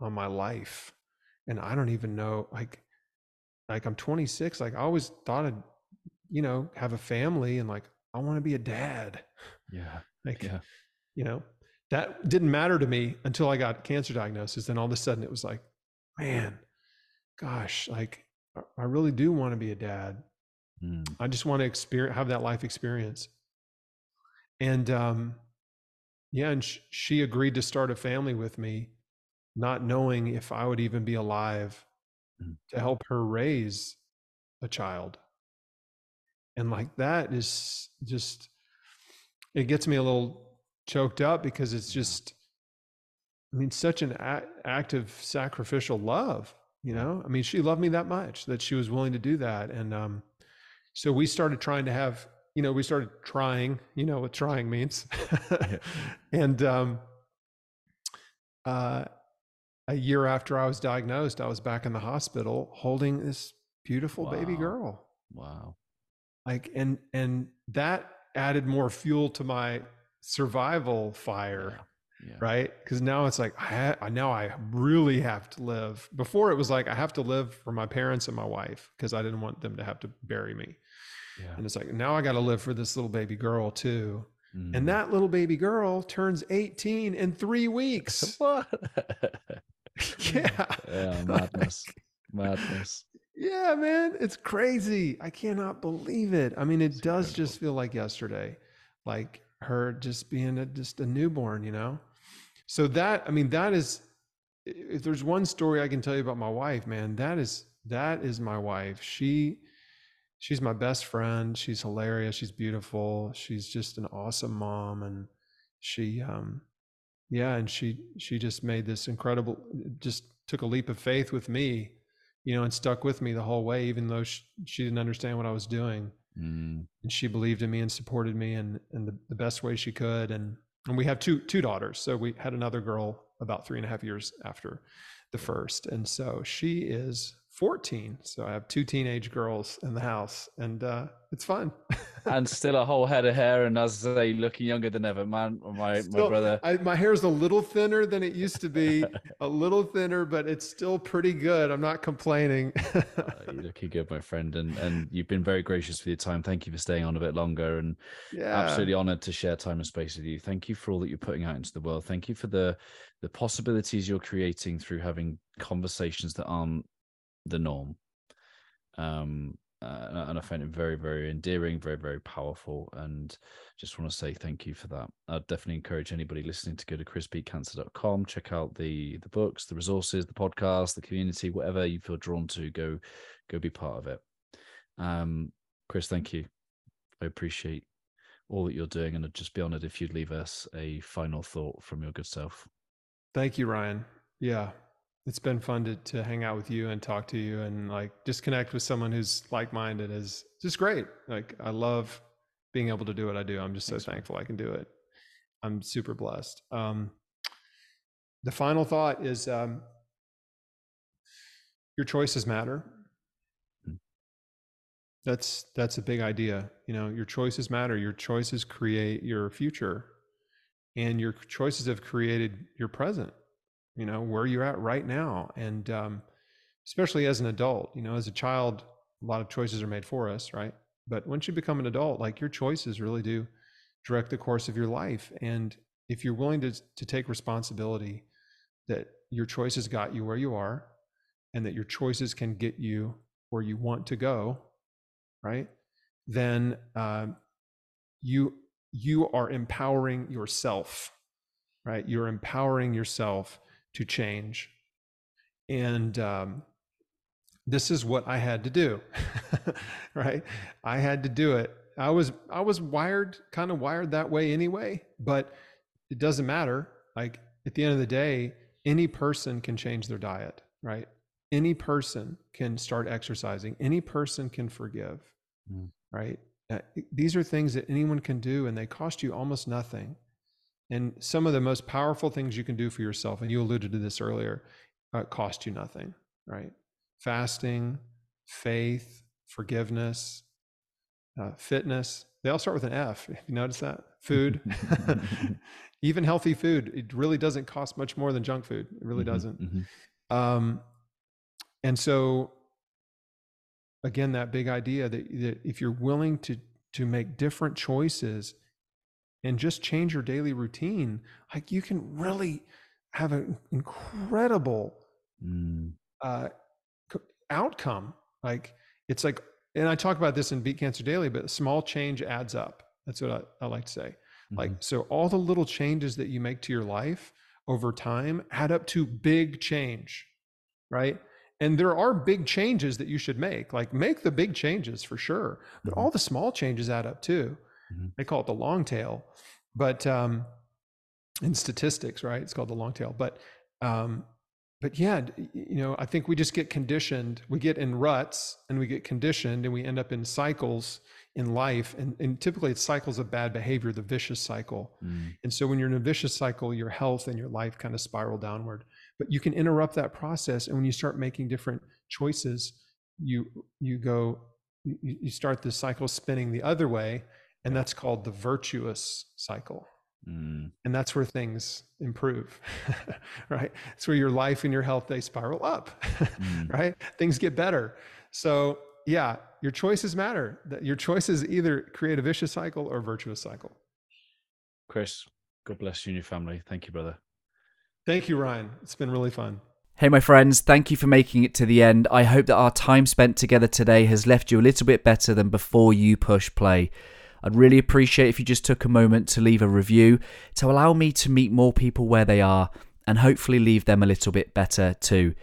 on my life. And I don't even know, like, like I'm 26. Like I always thought I'd, you know, have a family and like I want to be a dad. Yeah. Like, Yeah. you know, that didn't matter to me until I got cancer diagnosis. Then all of a sudden it was like, man, gosh, like I- really do want to be a dad. Mm. I just want to experience, have that life experience. And um, yeah, and sh- she agreed to start a family with me, not knowing if I would even be alive Mm. to help her raise a child. And like that is just, it gets me a little choked up because it's just, I mean, such an act of sacrificial love. You know, I mean, she loved me that much that she was willing to do that. And um, so we started trying to have, you know, we started trying, you know what trying means. and um, uh, a year after I was diagnosed, I was back in the hospital holding this beautiful baby girl. Wow. Like, and and that added more fuel to my survival fire Yeah. right? Because now it's like I now I really have to live. Before it was like I have to live for my parents and my wife because I didn't want them to have to bury me. Yeah. And it's like now I got to live for this little baby girl too. Mm. And that little baby girl turns 18 in three weeks. what? yeah. yeah, madness. madness. Yeah, man, it's crazy. I cannot believe it. I mean, it It's does incredible. just feel like yesterday, like her just being a, just a newborn, you know. So that, I mean, that is, if there's one story I can tell you about my wife, man, that is that is my wife. She, she's my best friend. She's hilarious. She's beautiful. She's just an awesome mom, and she, um, yeah, and she she just made this incredible, just took a leap of faith with me you know, and stuck with me the whole way, even though she, she didn't understand what I was doing. Mm. And she believed in me and supported me in, in the, the best way she could. And, and we have two, two daughters. So we had another girl about three and a half years after the first. And so she is 14. So I have two teenage girls in the house and uh, it's fun. and still a whole head of hair, and as I say, looking younger than ever. Man, my my Still, brother. I, my hair's a little thinner than it used to be, a little thinner, but it's still pretty good. I'm not complaining. Uh, you're looking good, my friend, and and you've been very gracious with your time. Thank you for staying on a bit longer, and yeah. absolutely honored to share time and space with you. Thank you for all that you're putting out into the world. Thank you for the the possibilities you're creating through having conversations that aren't the norm. Um, uh, and I- find it very, very endearing, very, very powerful, and just want to say thank you for that. I'd definitely encourage anybody listening to go to chrisbeatcancer.com, check out the the books, the resources, the podcast, the community, whatever you feel drawn to. Go, go be part of it. Um, Chris, thank you. I appreciate all that you're doing, and I'd just be honored if you'd leave us a final thought from your good self. Thank you, Ryan. Yeah. It's been fun to, to hang out with you and talk to you and like just connect with someone who's like minded is just great. Like I love being able to do what I do. I'm just so Thanks, thankful I can do it. I'm super blessed. Um, the final thought is um, your choices matter. Mm. That's that's a big idea. You know, your choices matter. Your choices create your future, and your choices have created your present. You know where you're at right now, and um, especially as an adult. You know, as a child, a lot of choices are made for us, right? But once you become an adult, like your choices really do direct the course of your life. And if you're willing to to take responsibility that your choices got you where you are, and that your choices can get you where you want to go, right? Then um, you you are empowering yourself, right? You're empowering yourself to change, and um, this is what I had to do, right? I had to do it. I was I was wired kind of wired that way anyway, but it doesn't matter. Like at the end of the day, any person can change their diet, right? Any person can start exercising. Any person can forgive, Mm. right? Uh, these are things that anyone can do, and they cost you almost nothing. And some of the most powerful things you can do for yourself, and you alluded to this earlier, uh, cost you nothing, right? Fasting, faith, forgiveness, uh, fitness. They all start with an F. If you notice that, food, even healthy food, it really doesn't cost much more than junk food. It really Mhm, doesn't. mhm. Um, and so, again, that big idea that, that if you're willing to to make different choices and just change your daily routine, like you can really have an incredible Mm. uh, outcome. Like it's like, and I talk about this in Beat Cancer Daily, but small change adds up. That's what I, I like to say. Like, Mhm. so all the little changes that you make to your life over time add up to big change, right? And there are big changes that you should make. Like, make the big changes for sure, but Mhm. all the small changes add up too. Mhm. They call it the long tail, but um, in statistics, right? It's called the long tail. But um, but yeah, you know, I think we just get conditioned. We get in ruts and we get conditioned and we end up in cycles in life. And, and typically it's cycles of bad behavior, the vicious cycle. Mm. And so when you're in a vicious cycle, your health and your life kind of spiral downward. But you can interrupt that process. And when you start making different choices, you you go, you, you start the cycle spinning the other way. And that's called the virtuous cycle Mm. and that's where things improve right it's where your life and your health they spiral up Mm. right things get better so yeah your choices matter your choices either create a vicious cycle or a virtuous cycle Chris, God bless you and your family. Thank you, brother. thank you ryan it's been really fun Hey, my friends, thank you for making it to the end. I hope that our time spent together today has left you a little bit better than before you push play. I'd really appreciate if you just took a moment to leave a review to allow me to meet more people where they are and hopefully leave them a little bit better too.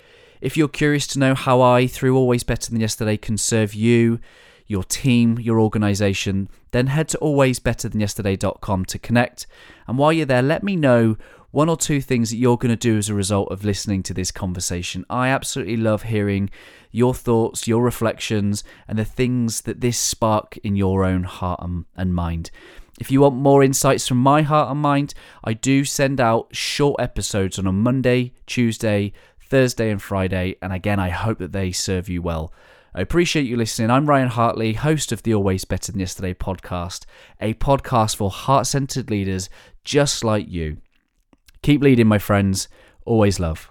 If you're curious to know how I, through Always Better Than Yesterday, can serve you, your team, your organization, then head to alwaysbetterthanyesterday.com to connect. And while you're there, let me know one or two things that you're going to do as a result of listening to this conversation. I absolutely love hearing your thoughts, your reflections, and the things that this spark in your own heart and- mind. If you want more insights from my heart and mind, I do send out short episodes on a Monday, Tuesday, Thursday, and Friday. And again, I hope that they serve you well. I appreciate you listening. I'm Ryan Hartley, host of the Always Better Than Yesterday podcast, a podcast for heart centered leaders just like you. Keep leading, my friends. Always love.